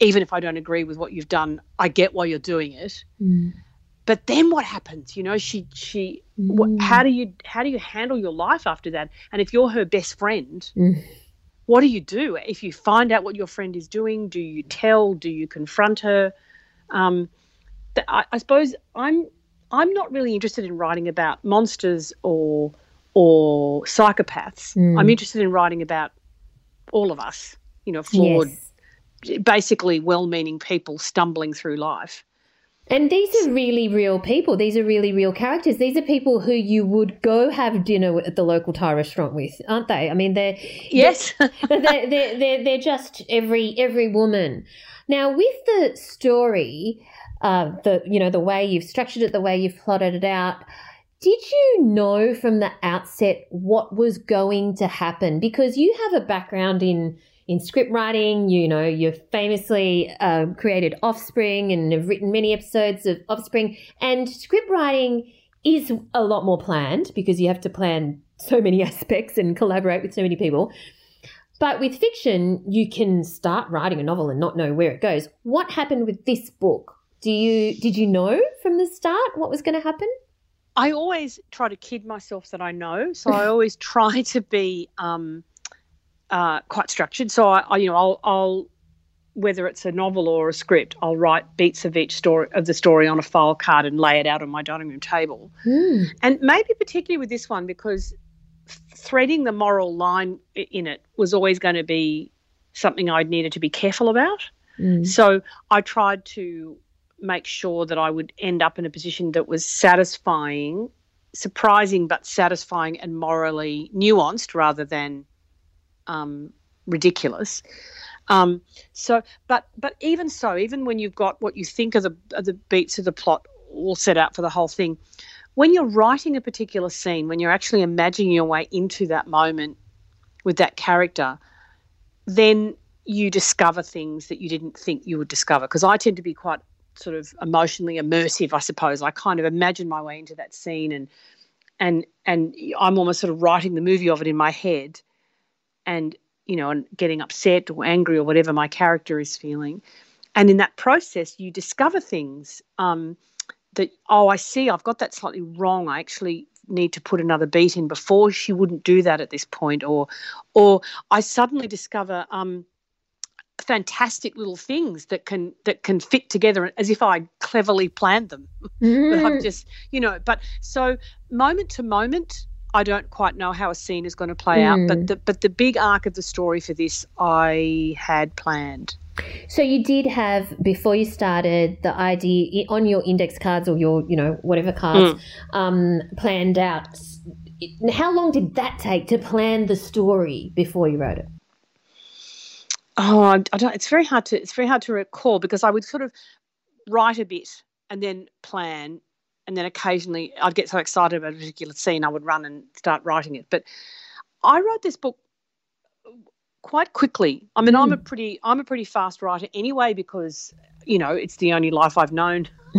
even if i don't agree with what you've done i get why you're doing it Mm. but then what happens you know she she what, Mm. how do you how do you handle your life after that and if you're her best friend Mm. What do you do? If you find out what your friend is doing do you tell? Do you confront her? Um, I, I suppose i'm i'm not really interested in writing about monsters or or psychopaths. Mm. i'm interested in writing about all of us you know flawed Yes. basically well-meaning people stumbling through life And these are really real people. These are really real characters. These are people who you would go have dinner at the local Thai restaurant with, aren't they? I mean, they're yes they're, they're, they're, they're just every every woman. Now, with the story, uh, the you know the way you've structured it, the way you've plotted it out, did you know from the outset what was going to happen? Because you have a background in in script writing. You know, you've famously um, created Offspring and have written many episodes of Offspring. And script writing is a lot more planned because you have to plan so many aspects and collaborate with so many people. But with fiction, you can start writing a novel and not know where it goes. What happened with this book? Do you did you know from the start what was going to happen? I always try to kid myself that I know. So I always try to be um, uh, quite structured. So I, I, you know, I'll, I'll whether it's a novel or a script, I'll write beats of each story of the story on a file card and lay it out on my dining room table. Mm. And maybe particularly with this one because threading the moral line in it was always going to be something I needed to be careful about. Mm. So I tried to make sure that I would end up in a position that was satisfying, surprising but satisfying and morally nuanced rather than um, ridiculous. Um, so, but but even so, even when you've got what you think are the are the beats of the plot all set out for the whole thing, when you're writing a particular scene, when you're actually imagining your way into that moment with that character, then you discover things that you didn't think you would discover. Because I tend to be quite sort of emotionally immersive, I suppose. I kind of imagine my way into that scene and and and I'm almost sort of writing the movie of it in my head and you know and getting upset or angry or whatever my character is feeling. And in that process you discover things um, that oh I see I've got that slightly wrong. I actually need to put another beat in before she wouldn't do that at this point or or I suddenly discover um, fantastic little things that can that can fit together as if I cleverly planned them. Mm. but I'm just, you know, but so moment to moment, I don't quite know how a scene is going to play out, but the but the big arc of the story for this I had planned. So you did have before you started the idea on your index cards or your you know whatever cards um, planned out. How long did that take to plan the story before you wrote it? Oh, I I don't. It's very hard to. It's very hard to recall because I would sort of write a bit and then plan, and then occasionally I'd get so excited about a particular scene I would run and start writing it. But I wrote this book quite quickly. I mean, I'm a pretty I'm a pretty fast writer anyway because you know it's the only life I've known.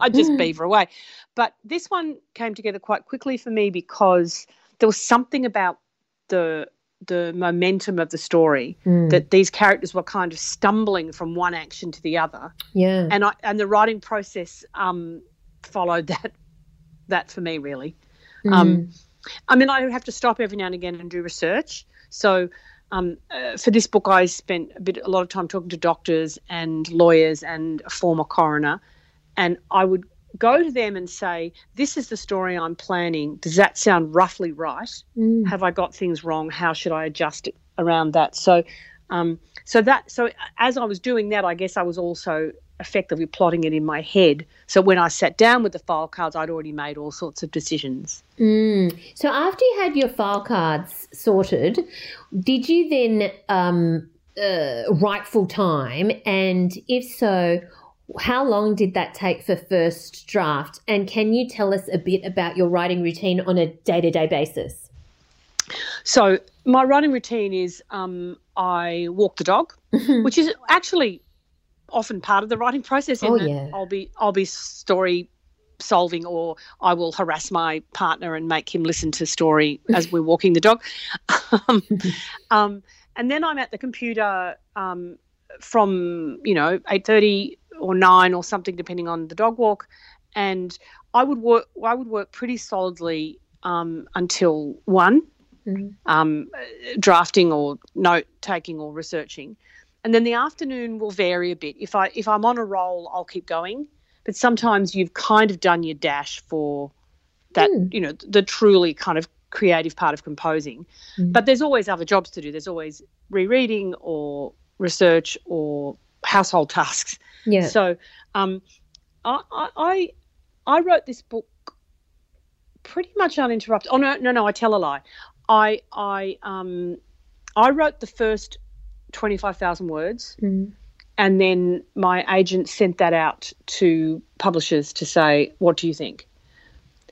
I just beaver away. But this one came together quite quickly for me because there was something about the the momentum of the story Mm. that these characters were kind of stumbling from one action to the other yeah. and I and the writing process um, followed that that for me really Mm. um, I mean I have to stop every now and again and do research so um, uh, for this book I spent a bit a lot of time talking to doctors and lawyers and a former coroner and I would go to them and say this is the story I'm planning does that sound roughly right Mm. have I got things wrong? How should I adjust it around that? So, um, so that so as I was doing that, I guess I was also effectively plotting it in my head. So when I sat down with the file cards, I'd already made all sorts of decisions. Mm. So after you had your file cards sorted, did you then um, uh, write full time? And if so, how long did that take for first draft? And can you tell us a bit about your writing routine on a day to day basis? So my running routine is um, I walk the dog, mm-hmm. which is actually often part of the writing process. Oh, yeah. I'll be I'll be story solving or I will harass my partner and make him listen to story as we're walking the dog. Um, um, and then I'm at the computer um, from you know 8:30 or 9 or something depending on the dog walk and I would work I would work pretty solidly um, until 1 mm-hmm. um, drafting or note taking or researching. And then the afternoon will vary a bit. If I if I'm on a roll, I'll keep going. But sometimes you've kind of done your dash for that, mm. you know, the truly kind of creative part of composing. Mm. But there's always other jobs to do. There's always rereading or research or household tasks. Yeah. So um, I, I I wrote this book pretty much uninterrupted. Oh no, no, no! I tell a lie. I I um I wrote the first twenty five thousand words, Mm. and then my agent sent that out to publishers to say, "What do you think?"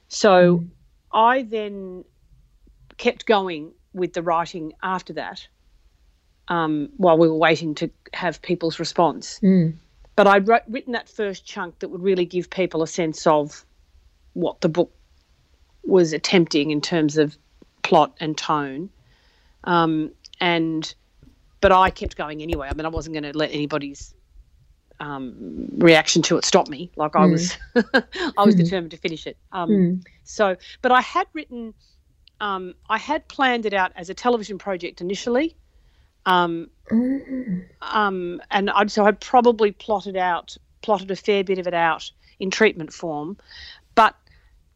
So Mm. I then kept going with the writing after that, um, while we were waiting to have people's response Mm. but I'd wrote, written that first chunk that would really give people a sense of what the book was attempting in terms of plot and tone. Um, and but I kept going anyway. I mean, I wasn't going to let anybody's um, reaction to it stop me. Like I was, I was determined to finish it. Um, So, but I had written, um, I had planned it out as a television project initially, um, um, and I'd, so I'd probably plotted out, plotted a fair bit of it out in treatment form, but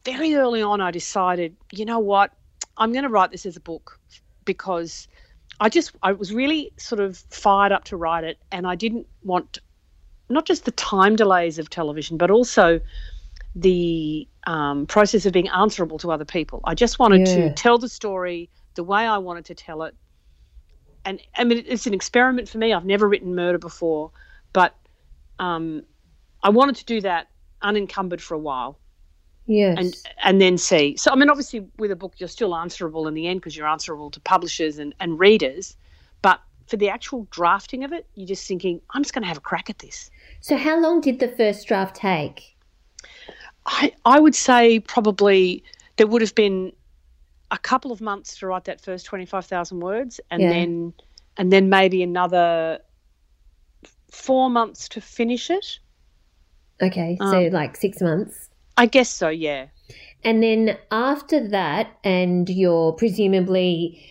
very early on, I decided, you know what, I'm going to write this as a book because I just I was really sort of fired up to write it, and I didn't want not just the time delays of television, but also the um, process of being answerable to other people. I just wanted Yeah. to tell the story the way I wanted to tell it, and I mean it's an experiment for me. I've never written murder before, but um, I wanted to do that unencumbered for a while Yes. and and then see. So I mean, obviously, with a book, you're still answerable in the end because you're answerable to publishers and, and readers. But for the actual drafting of it, you're just thinking, I'm just going to have a crack at this. so, how long did the first draft take? I I would say probably there would have been a couple of months to write that first twenty five thousand words, and Yeah. then and then maybe another four months to finish it. Okay, so Um, like six months. I guess so. Yeah. And then after that, and you're presumably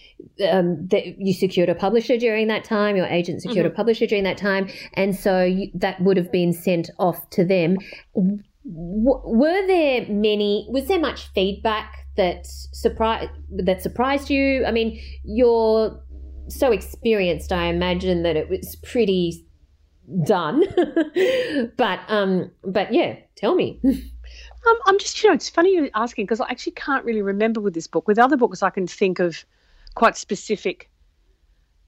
um, that you secured a publisher during that time, your agent secured a publisher during that time, and so you, that would have been sent off to them. W- were there many? Was there much feedback that surprised that surprised you? I mean, you're so experienced. I imagine that it was pretty done, but um, but yeah, tell me. Um, I'm just, you know, it's funny you're asking because I actually can't really remember with this book. With other books, I can think of quite specific,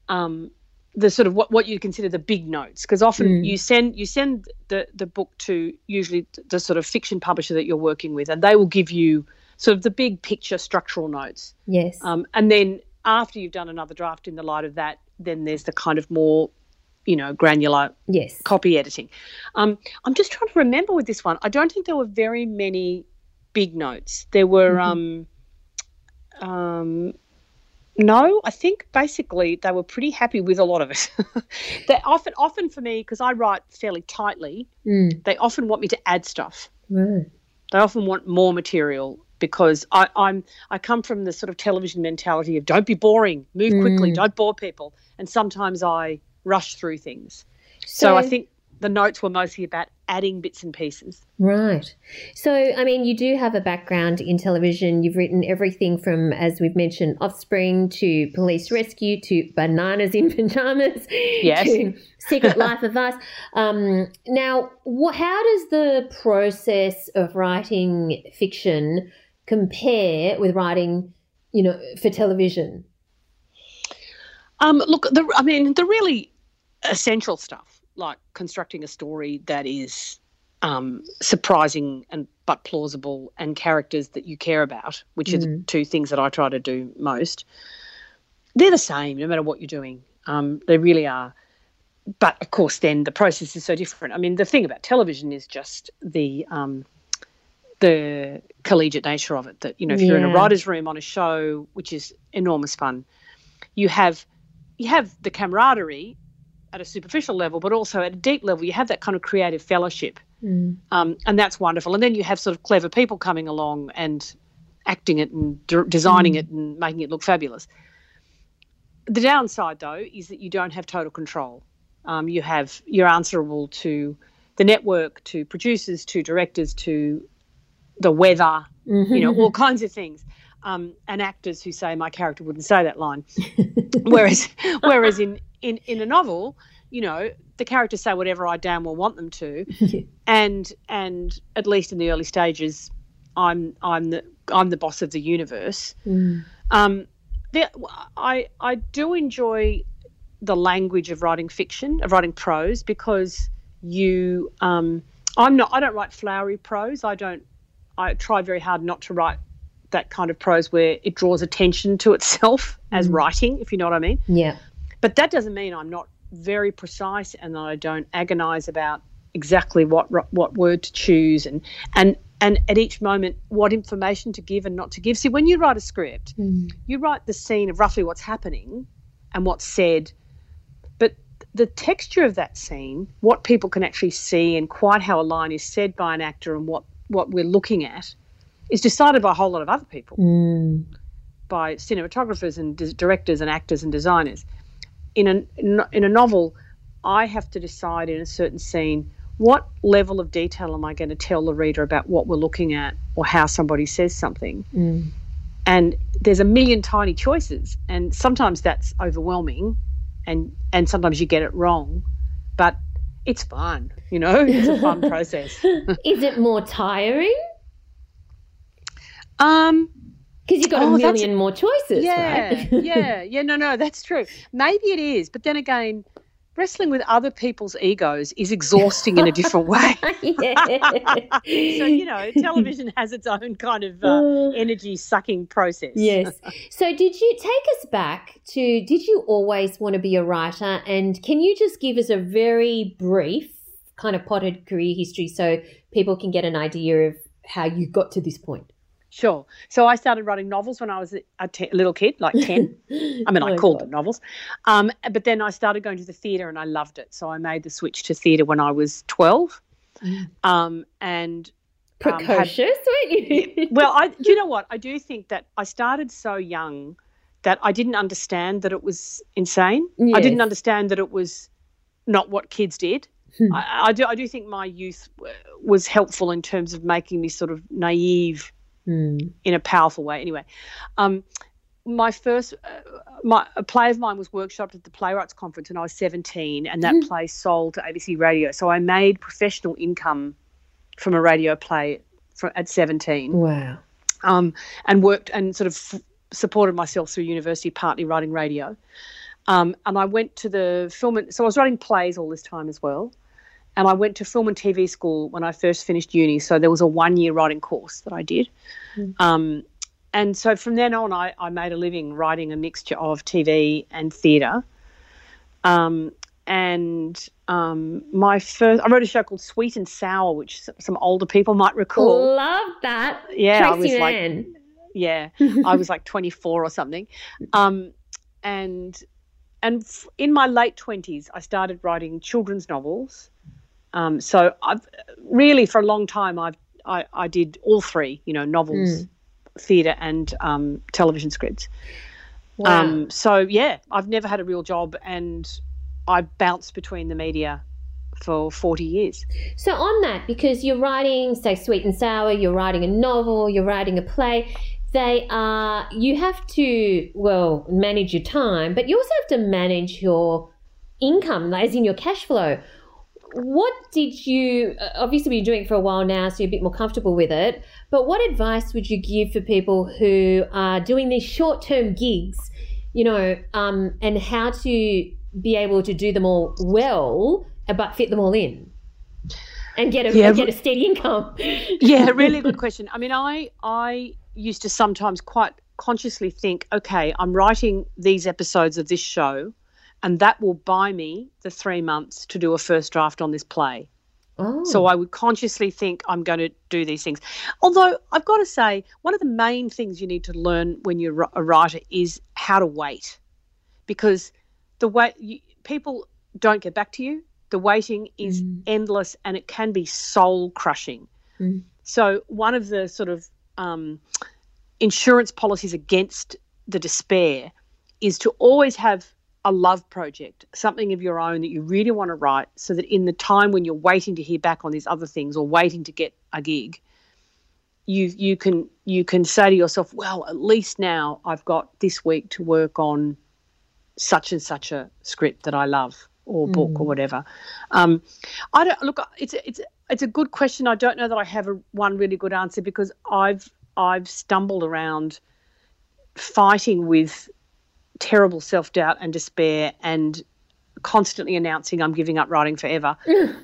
um, the sort of what, what you consider the big notes. Because often Mm. you send you send the the book to usually the sort of fiction publisher that you're working with, and they will give you sort of the big picture structural notes. Yes. Um, and then after you've done another draft in the light of that, then there's the kind of more, you know, granular yes. copy editing. Um, I'm just trying to remember with this one. I don't think there were very many big notes. There were, Mm-hmm. um, um, no, I think basically they were pretty happy with a lot of it. they often, often for me, because I write fairly tightly, Mm. they often want me to add stuff. Right. They often want more material because I, I'm I come from the sort of television mentality of don't be boring, move quickly, Mm. don't bore people, and sometimes I rush through things. So, I think the notes were mostly about adding bits and pieces. Right. So, I mean, you do have a background in television. You've written everything from, as we've mentioned, Offspring to Police Rescue to Bananas in Pajamas Yes. to Secret Life of Us. Um, now, wh- how does the process of writing fiction compare with writing, you know, for television? Um, look, the, I mean, the really essential stuff, like constructing a story that is um, surprising and but plausible, and characters that you care about, which are the two things that I try to do most. They're the same, no matter what you're doing. Um, they really are. But of course, then the process is so different. I mean, the thing about television is just the um, the collegiate nature of it. That you know, if you're in a writer's room on a show, which is enormous fun, you have you have the camaraderie at a superficial level, but also at a deep level, you have that kind of creative fellowship, um, and that's wonderful. And then you have sort of clever people coming along and acting it and d- designing it and making it look fabulous. The downside, though, is that you don't have total control. Um, you have you're answerable to the network, to producers, to directors, to the weather, you know, all kinds of things. Um, and actors who say my character wouldn't say that line. whereas, whereas in, in in a novel, you know, the characters say whatever I damn well want them to, and and at least in the early stages, I'm I'm the I'm the boss of the universe. Um, there, I I do enjoy the language of writing fiction, of writing prose, because you um, I'm not I don't write flowery prose. I don't I try very hard not to write that kind of prose where it draws attention to itself as writing, if you know what I mean. Yeah. But that doesn't mean I'm not very precise and that I don't agonize about exactly what what word to choose and and and at each moment what information to give and not to give. See, when you write a script, you write the scene of roughly what's happening and what's said, but the texture of that scene, what people can actually see, and quite how a line is said by an actor, and what what we're looking at, is decided by a whole lot of other people, Mm. by cinematographers and directors and actors and designers. In a in a novel, I have to decide in a certain scene what level of detail am I going to tell the reader about what we're looking at or how somebody says something. Mm. And there's a million tiny choices, and sometimes that's overwhelming, and and sometimes you get it wrong, but it's fun, you know. It's a fun process. Is it more tiring? Um, Because you've got Oh, a million more choices, yeah, right? yeah, yeah. No, no, that's true. Maybe it is, but then again, wrestling with other people's egos is exhausting in a different way. So you know, television has its own kind of uh, energy sucking process. Yes. So, did you take us back to? Did you always want to be a writer? And can you just give us a very brief kind of potted career history so people can get an idea of how you got to this point? Sure. So I started writing novels when I was a, te- little kid, like 10. I mean, I Oh, called God. them novels. Um, but then I started going to the theatre and I loved it. So I made the switch to theatre when I was 12. Mm. Um, and um, had- Precocious, weren't you? well, I, you know what? I do think that I started so young that I didn't understand that it was insane. I didn't understand that it was not what kids did. Hmm. I, I do. I do think my youth w- was helpful in terms of making me sort of naive Mm. in a powerful way. Anyway, um, my first uh, my a play of mine was workshopped at the playwrights conference, and I was seventeen, and that Mhm. play sold to ABC Radio. So I made professional income from a radio play for, at seventeen, Wow. um, and worked and sort of f- supported myself through university, partly writing radio. Um, and I went to the film, and, so I was writing plays all this time as well. And I went to film and TV school when I first finished uni. So there was a one year writing course that I did. Mm. Um, and so from then on, I, I made a living writing a mixture of TV and theatre. Um, and um, my first, I wrote a show called Sweet and Sour, which some older people might recall. Love that. Yeah, I Tracy was like, yeah, I was like 24 or something. Um, and and in my late 20s, I started writing children's novels. Um, so I've really for a long time I've I, I did all three, you know, novels, theatre, and um, television scripts. Wow. Um, so yeah, I've never had a real job, and I bounced between the media for 40 years. So on that, because you're writing, say, Sweet and Sour, you're writing a novel, you're writing a play, they are you have to well manage your time, but you also have to manage your income, as in your cash flow. What did you uh, obviously been doing it for a while now, so you're a bit more comfortable with it. But what advice would you give for people who are doing these short-term gigs, you know, um, and how to be able to do them all well, but fit them all in? and get a Yeah. get a steady income. yeah, really good question. I mean, I I used to sometimes quite consciously think, okay, I'm writing these episodes of this show, and that will buy me the three months to do a first draft on this play. Oh, So I would consciously think I'm going to do these things. Although I've got to say, one of the main things you need to learn when you're a writer is how to wait, because the way you, people don't get back to you, the waiting is Mm. endless and it can be soul crushing. Mm. So one of the sort of um, insurance policies against the despair is to always have a love project, something of your own that you really want to write, so that in the time when you're waiting to hear back on these other things or waiting to get a gig, you you can you can say to yourself, well, at least now I've got this week to work on such and such a script that I love or book or whatever. Um, I don't look. It's a- it's it's a good question. I don't know that I have a, one really good answer because I've I've stumbled around fighting with terrible self doubt and despair and constantly announcing I'm giving up writing forever.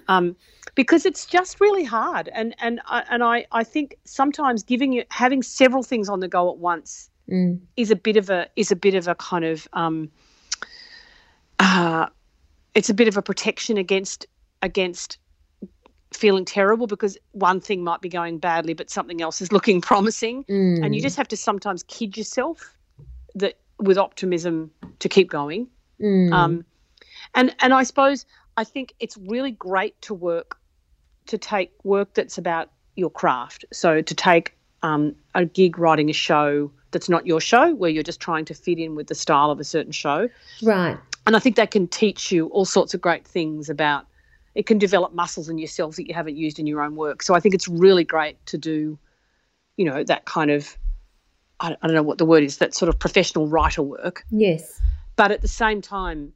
um, because it's just really hard, and and I, and I I think sometimes giving you having several things on the go at once Mm. is a bit of a is a bit of a kind of um, uh, it's a bit of a protection against against feeling terrible because one thing might be going badly but something else is looking promising Mm. and you just have to sometimes kid yourself that with optimism to keep going Mm. um, and and I suppose I think it's really great to work to take work that's about your craft. So to take um, a gig writing a show that's not your show, where you're just trying to fit in with the style of a certain show. Right. And I think that can teach you all sorts of great things about. It can develop muscles in yourself that you haven't used in your own work. So I think it's really great to do, you know, that kind of. I, I don't know what the word is. That sort of professional writer work. Yes. But at the same time,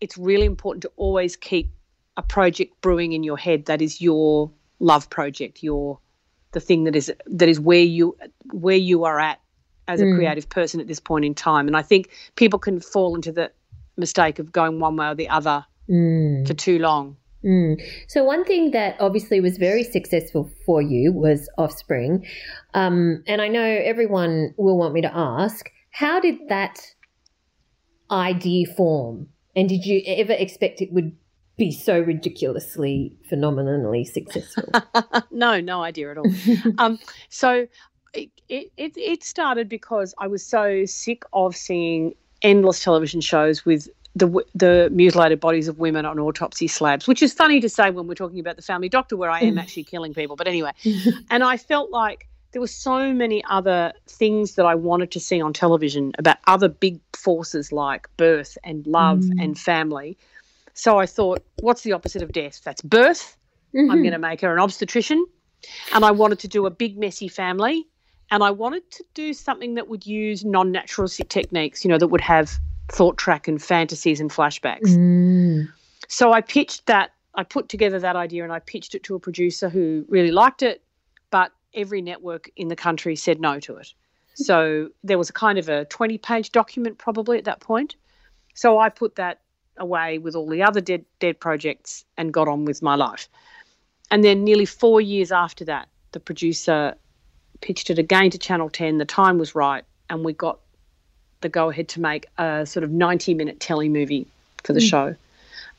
it's really important to always keep a project brewing in your head that is your love project, your the thing that is that is where you where you are at as a Mm. creative person at this point in time. And I think people can fall into the mistake of going one way or the other Mm. for too long. Mm. So one thing that obviously was very successful for you was Offspring, um, and I know everyone will want me to ask, how did that idea form, and did you ever expect it would be so ridiculously, phenomenally successful? no, no idea at all. um, so it, it, it it started because I was so sick of seeing endless television shows with the the mutilated bodies of women on autopsy slabs, which is funny to say when we're talking about the family doctor, where I am actually killing people. But anyway, and I felt like there were so many other things that I wanted to see on television about other big forces like birth and love Mm. and family. So I thought, what's the opposite of death? That's birth. I'm Mhm. going to make her an obstetrician. And I wanted to do a big, messy family. And I wanted to do something that would use non naturalistic techniques, you know, that would have thought track and fantasies and flashbacks. Mm. So I pitched that, I put together that idea and I pitched it to a producer who really liked it, but every network in the country said no to it. So there was a kind of a 20 page document probably at that point. So I put that away with all the other dead dead projects and got on with my life. And then nearly 4 years after that, the producer pitched it again to Channel 10. The time was right and we got the go ahead to make a sort of 90 minute telly movie for the show.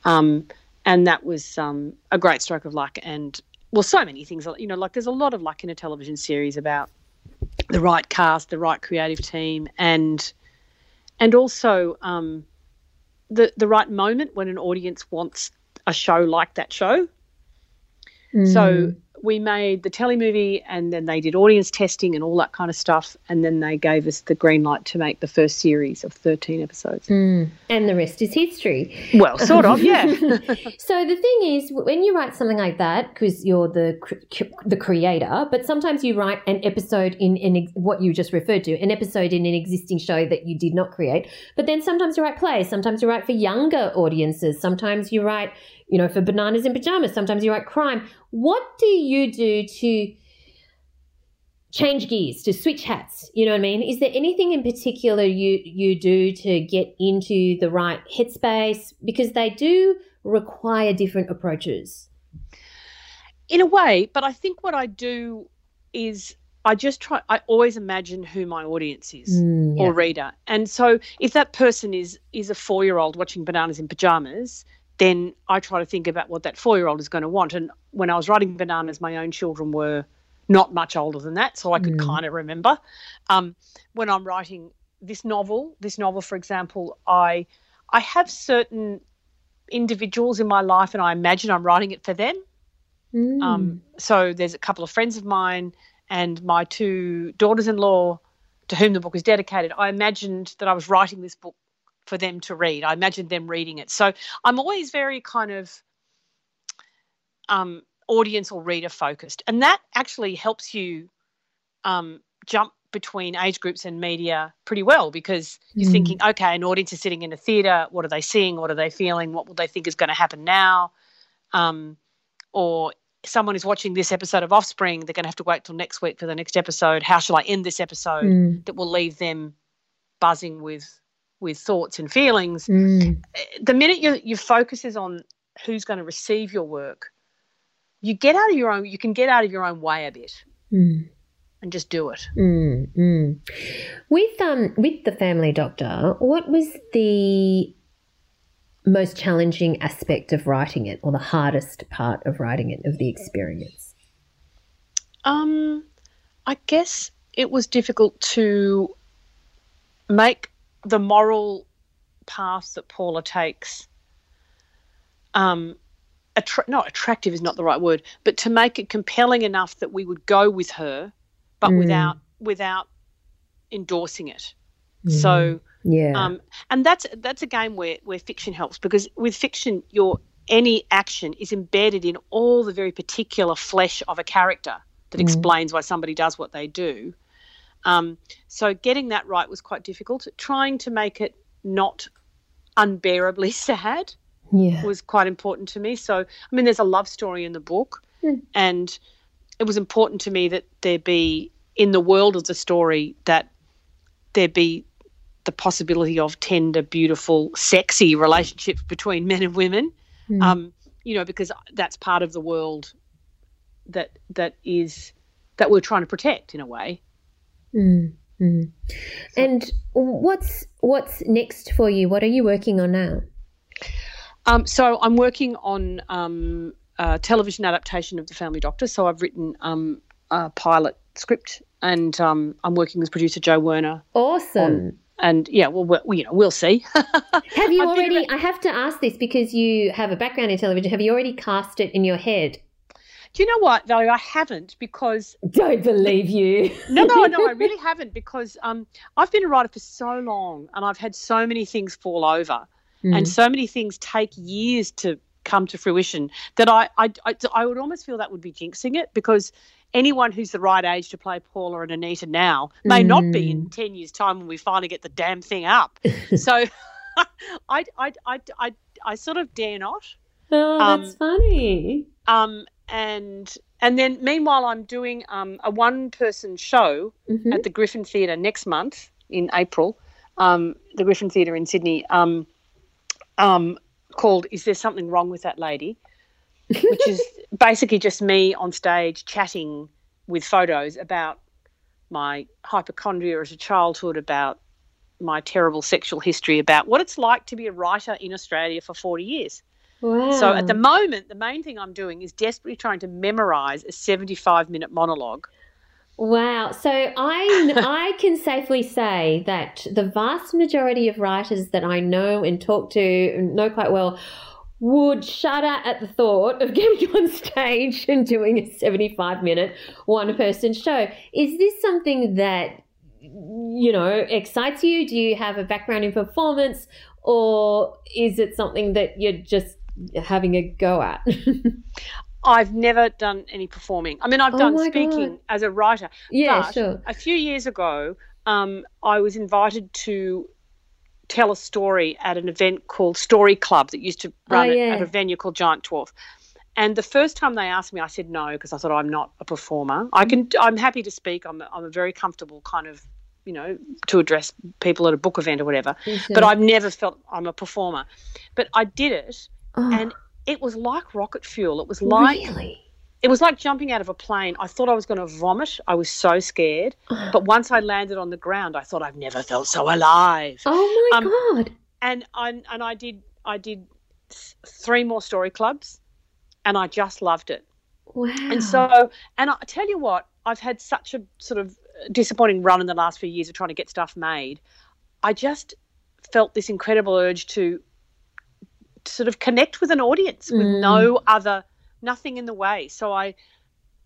Um, and that was um, a great stroke of luck. And well, so many things, you know, like there's a lot of luck in a television series about the right cast, the right creative team, and and also um, the the right moment when an audience wants a show like that show. So we made the telly movie and then they did audience testing and all that kind of stuff. And then they gave us the green light to make the first series of 13 episodes. Mm. And the rest is history. Well, sort of, yeah. So the thing is, when you write something like that, because you're the the creator, but sometimes you write an episode in in what you just referred to, an episode in an existing show that you did not create. But then sometimes you write plays, sometimes you write for younger audiences, sometimes you write, you know, for bananas in pajamas, sometimes you write crime. What do you do to change gears to switch hats you know what i mean is there anything in particular you you do to get into the right headspace because they do require different approaches in a way, but I think what I do is I just try, I always imagine who my audience is. Mm, or reader. And so if that person is is a four year old watching bananas in pajamas, then I try to think about what that four year old is going to want. And when I was writing bananas, my own children were not much older than that, so I could Mm. kind of remember. Um, when I'm writing this novel, this novel, for example, I I have certain individuals in my life, and I imagine I'm writing it for them. Mm. Um, so there's a couple of friends of mine and my two daughters-in-law to whom the book is dedicated. I imagined that I was writing this book for them to read. I imagine them reading it. So I'm always very kind of um, audience or reader focused, and that actually helps you um, jump between age groups and media pretty well because you're Mm. thinking, okay, an audience is sitting in a theatre. What are they seeing? What are they feeling? What will they think is going to happen now? Um, or someone is watching this episode of Offspring, they're going to have to wait till next week for the next episode. How shall I end this episode Mm. that will leave them buzzing with with thoughts and feelings? Mm. The minute your your focus is on who's going to receive your work, you get out of your own. You can get out of your own way a bit Mm. and just do it. Mm, mm. With um with the family doctor, what was the most challenging aspect of writing it, or the hardest part of writing it, of the experience? Um, I guess it was difficult to make the moral path that Paula takes um, attra- not attractive is not the right word, but to make it compelling enough that we would go with her, but Mm. without without endorsing it. So, Yeah. um, and that's that's a game where where fiction helps because with fiction, your any action is embedded in all the very particular flesh of a character that Mm. explains why somebody does what they do. Um, so getting that right was quite difficult. Trying to make it not unbearably sad yeah. was quite important to me. So, I mean, there's a love story in the book, Mm. and it was important to me that there be in the world of the story that there be the possibility of tender, beautiful, sexy relationships between men and women. Mm. Um, you know, because that's part of the world that that is that we're trying to protect in a way. Mm, mm. And what's what's next for you? What are you working on now? Um, so I'm working on um, a television adaptation of The Family Doctor. So I've written um, a pilot script, and um, I'm working with producer Joe Werner. Awesome. And yeah, well, we, you know, we'll see. Have you already? around- I have to ask this because you have a background in television. Have you already cast it in your head? Do you know what though? I haven't because Don't believe you. no, no, no, I really haven't because um, I've been a writer for so long, and I've had so many things fall over. Mm. and so many things take years to come to fruition that I, I, I, I would almost feel that would be jinxing it because anyone who's the right age to play Paula and Anita now may not be in 10 years' time when we finally get the damn thing up. so I, I, I, I, I sort of dare not. oh, um, that's funny. Um, and and then meanwhile, I'm doing um, a one person show Mhm. at the Griffin Theatre next month in April, um, the Griffin Theatre in Sydney, um, um, called "Is There Something Wrong with That Lady?" which is basically just me on stage chatting with photos about my hypochondria as a childhood, about my terrible sexual history, about what it's like to be a writer in Australia for 40 years. Wow. So at the moment, the main thing I'm doing is desperately trying to memorize a 75 minute monologue. Wow. So I I can safely say that the vast majority of writers that I know and talk to know quite well would shudder at the thought of getting on stage and doing a 75 minute one person show. Is this something that you know excites you? Do you have a background in performance or is it something that you're just having a go at? I've never done any performing. I mean, I've Oh done speaking God. as a writer. yeah, But sure. A few years ago, um, I was invited to tell a story at an event called Story Club that used to run Oh, at- yeah. at a venue called Giant Dwarf. And the first time they asked me, I said no because I thought I'm not a performer. I can, I'm happy to speak. I'm, I'm a very comfortable kind of, you know, to address people at a book event or whatever. But I've never felt I'm a performer. But I did it, Oh, and it was like rocket fuel. It was like really? it was like jumping out of a plane. I thought I was going to vomit. I was so scared. Oh. But once I landed on the ground, I thought I've never felt so alive. Oh my Um, god. And I and I did I did three more story clubs, and I just loved it. Wow. And so, and I tell you what, I've had such a sort of disappointing run in the last few years of trying to get stuff made. I just felt this incredible urge to sort of connect with an audience with Mm. no other, nothing in the way. So I,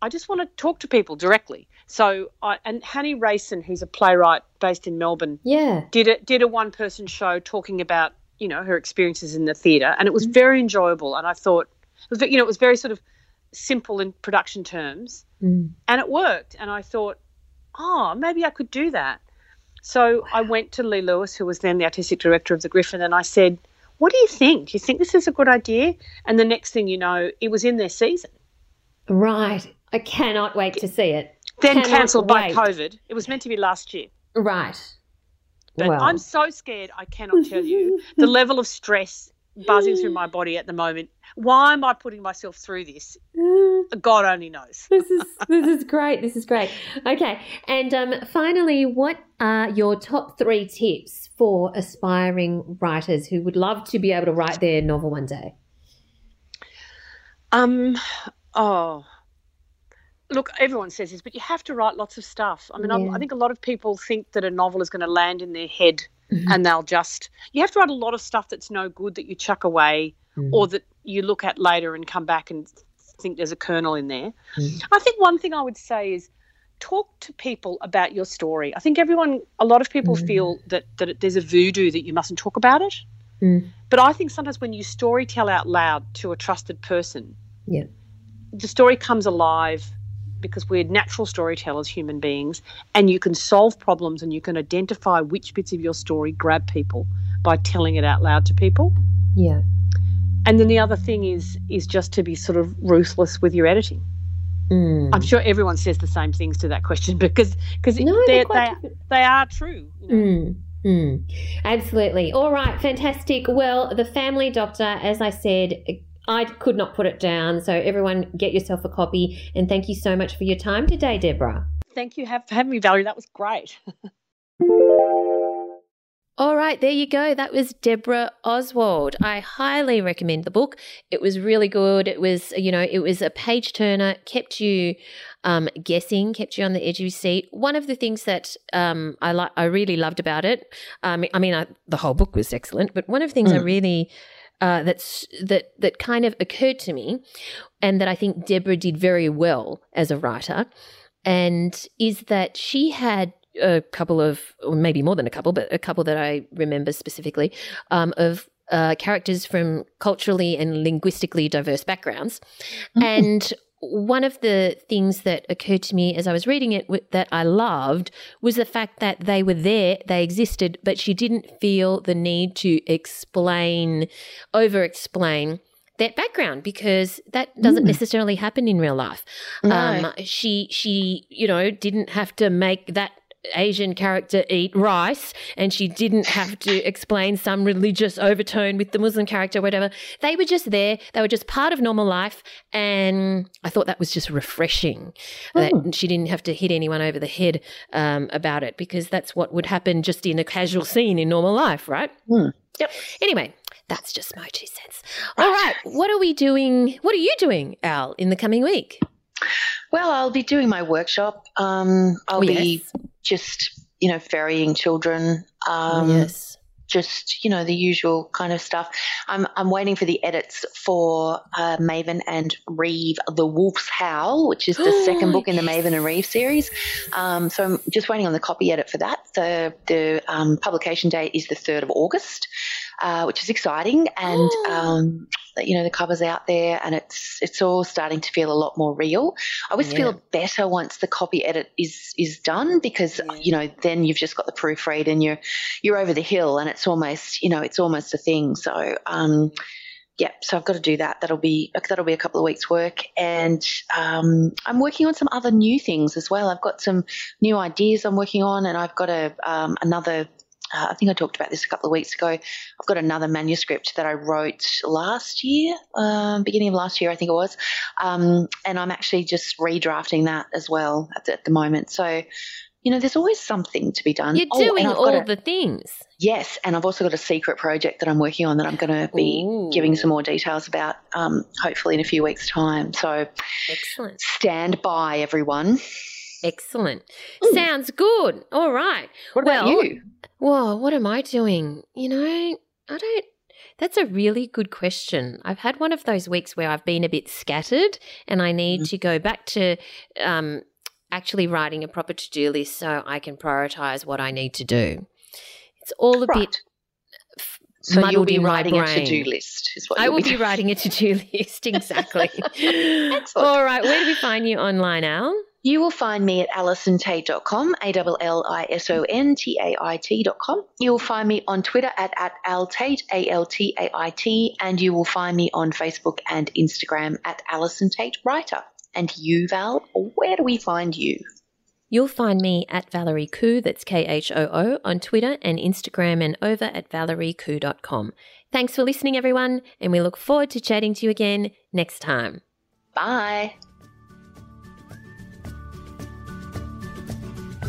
I just want to talk to people directly. So I and Hannie Rayson, who's a playwright based in Melbourne, yeah. did a did a one person show talking about you know her experiences in the theatre, and it was very enjoyable. And I thought, it was, you know, it was very sort of simple in production terms, Mm. and it worked. And I thought, oh, maybe I could do that. So I went to Lee Lewis, who was then the artistic director of the Griffin, and I said, "What do you think? Do you think this is a good idea?" And the next thing you know, it was in their season. Right. I cannot wait to see it. Then cancelled by. COVID. It was meant to be last year. Right. But well, I'm so scared, I cannot tell you the level of stress buzzing through my body at the moment. Why am I putting myself through this? God only knows. this is this is great. This is great. Okay, and um, finally, what are your top three tips for aspiring writers who would love to be able to write their novel one day? Um, oh, look, everyone says this, but you have to write lots of stuff. I mean, I'm- I think a lot of people think that a novel is going to land in their head Mhm. and they'll just, you have to write a lot of stuff that's no good that you chuck away Mm. or that you look at later and come back and think there's a kernel in there. Mm. I think one thing I would say is talk to people about your story. I think everyone, a lot of people mm. feel that that there's a voodoo that you mustn't talk about it. Mm. But I think sometimes when you story tell out loud to a trusted person, yeah, the story comes alive because we're natural storytellers, human beings, and you can solve problems and you can identify which bits of your story grab people by telling it out loud to people. Yeah. And then the other thing is is just to be sort of ruthless with your editing. Mm. I'm sure everyone says the same things to that question because because no, they they are true. You know? mm. Mm. Absolutely. All right, fantastic. Well, the family doctor, as I said, I could not put it down. So everyone, get yourself a copy. And thank you so much for your time today, Debra. Thank you for having me, Valerie. That was great. All right, there you go. That was Debra Oswald. I highly recommend the book. It was really good. It was, you know, it was a page turner, kept you um, guessing, kept you on the edge of your seat. One of the things that um, I like, I really loved about it. Um, I mean, I, the whole book was excellent, but one of the things mm. I really uh, that's that that kind of occurred to me, and that I think Debra did very well as a writer, and is that she had a couple of, or maybe more than a couple, but a couple that I remember specifically um, of uh, characters from culturally and linguistically diverse backgrounds. Mm-hmm. And one of the things that occurred to me as I was reading it that I loved was the fact that they were there, they existed, but she didn't feel the need to explain, over explain that background because that doesn't mm. necessarily happen in real life. No. Um, she she you know didn't have to make that Asian character eat rice and she didn't have to explain some religious overtone with the Muslim character, whatever. They were just there. They were just part of normal life. And I thought that was just refreshing that hmm. she didn't have to hit anyone over the head um, about it because that's what would happen just in a casual scene in normal life, right? Mm. Yep. Anyway, that's just my two cents. All right. What are we doing? What are you doing, Al, in the coming week? Well, I'll be doing my workshop. Um, I'll oh, be just, you know, ferrying children. Um, oh, yes. Just you know the usual kind of stuff. I'm I'm waiting for the edits for uh, Maven and Reeve, The Wolf's Howl, which is the second book in the Maven and Reeve series. Um, so I'm just waiting on the copy edit for that. The the um, publication date is the third of August uh, which is exciting. And um, you know the covers out there, and it's it's all starting to feel a lot more real. I always yeah. feel better once the copy edit is is done because yeah. you know then you've just got the proofread and you're you're over the hill, and it's almost you know it's almost a thing. So. Um, yeah, so I've got to do that. That'll be that'll be a couple of weeks' work, and um, I'm working on some other new things as well. I've got some new ideas I'm working on, and I've got a um, another uh, I think I talked about this a couple of weeks ago. I've got another manuscript that I wrote last year, um, beginning of last year, I think it was, um, and I'm actually just redrafting that as well at the, at the, moment. So, you know, there's always something to be done. You're oh, doing all a, the things. Yes, and I've also got a secret project that I'm working on that I'm going to be Ooh. giving some more details about, um, hopefully in a few weeks' time. So, excellent. Stand by, everyone. Excellent. Ooh. Sounds good. All right. What about well, you? Whoa, what am I doing? You know, I don't. That's a really good question. I've had one of those weeks where I've been a bit scattered and I need mm-hmm. to go back to um, actually writing a proper to do list so I can prioritize what I need to do. It's all a right. bit so you'll be writing a to-do list. Is what I will be, be writing a to-do list exactly. Excellent. All right, where do we find you online, Al? You will find me at allisontait.com, A-L-L-I-S-O-N-T-A-I-T.com. You will find me on Twitter at, at altait, A-L-T-A-I-T, and you will find me on Facebook and Instagram at Allison Tait Writer. And you, Val, where do we find you? You'll find me at Valerie Khoo, that's K H O O, on Twitter and Instagram and over at valeriekhoo.com. Thanks for listening, everyone, and we look forward to chatting to you again next time. Bye.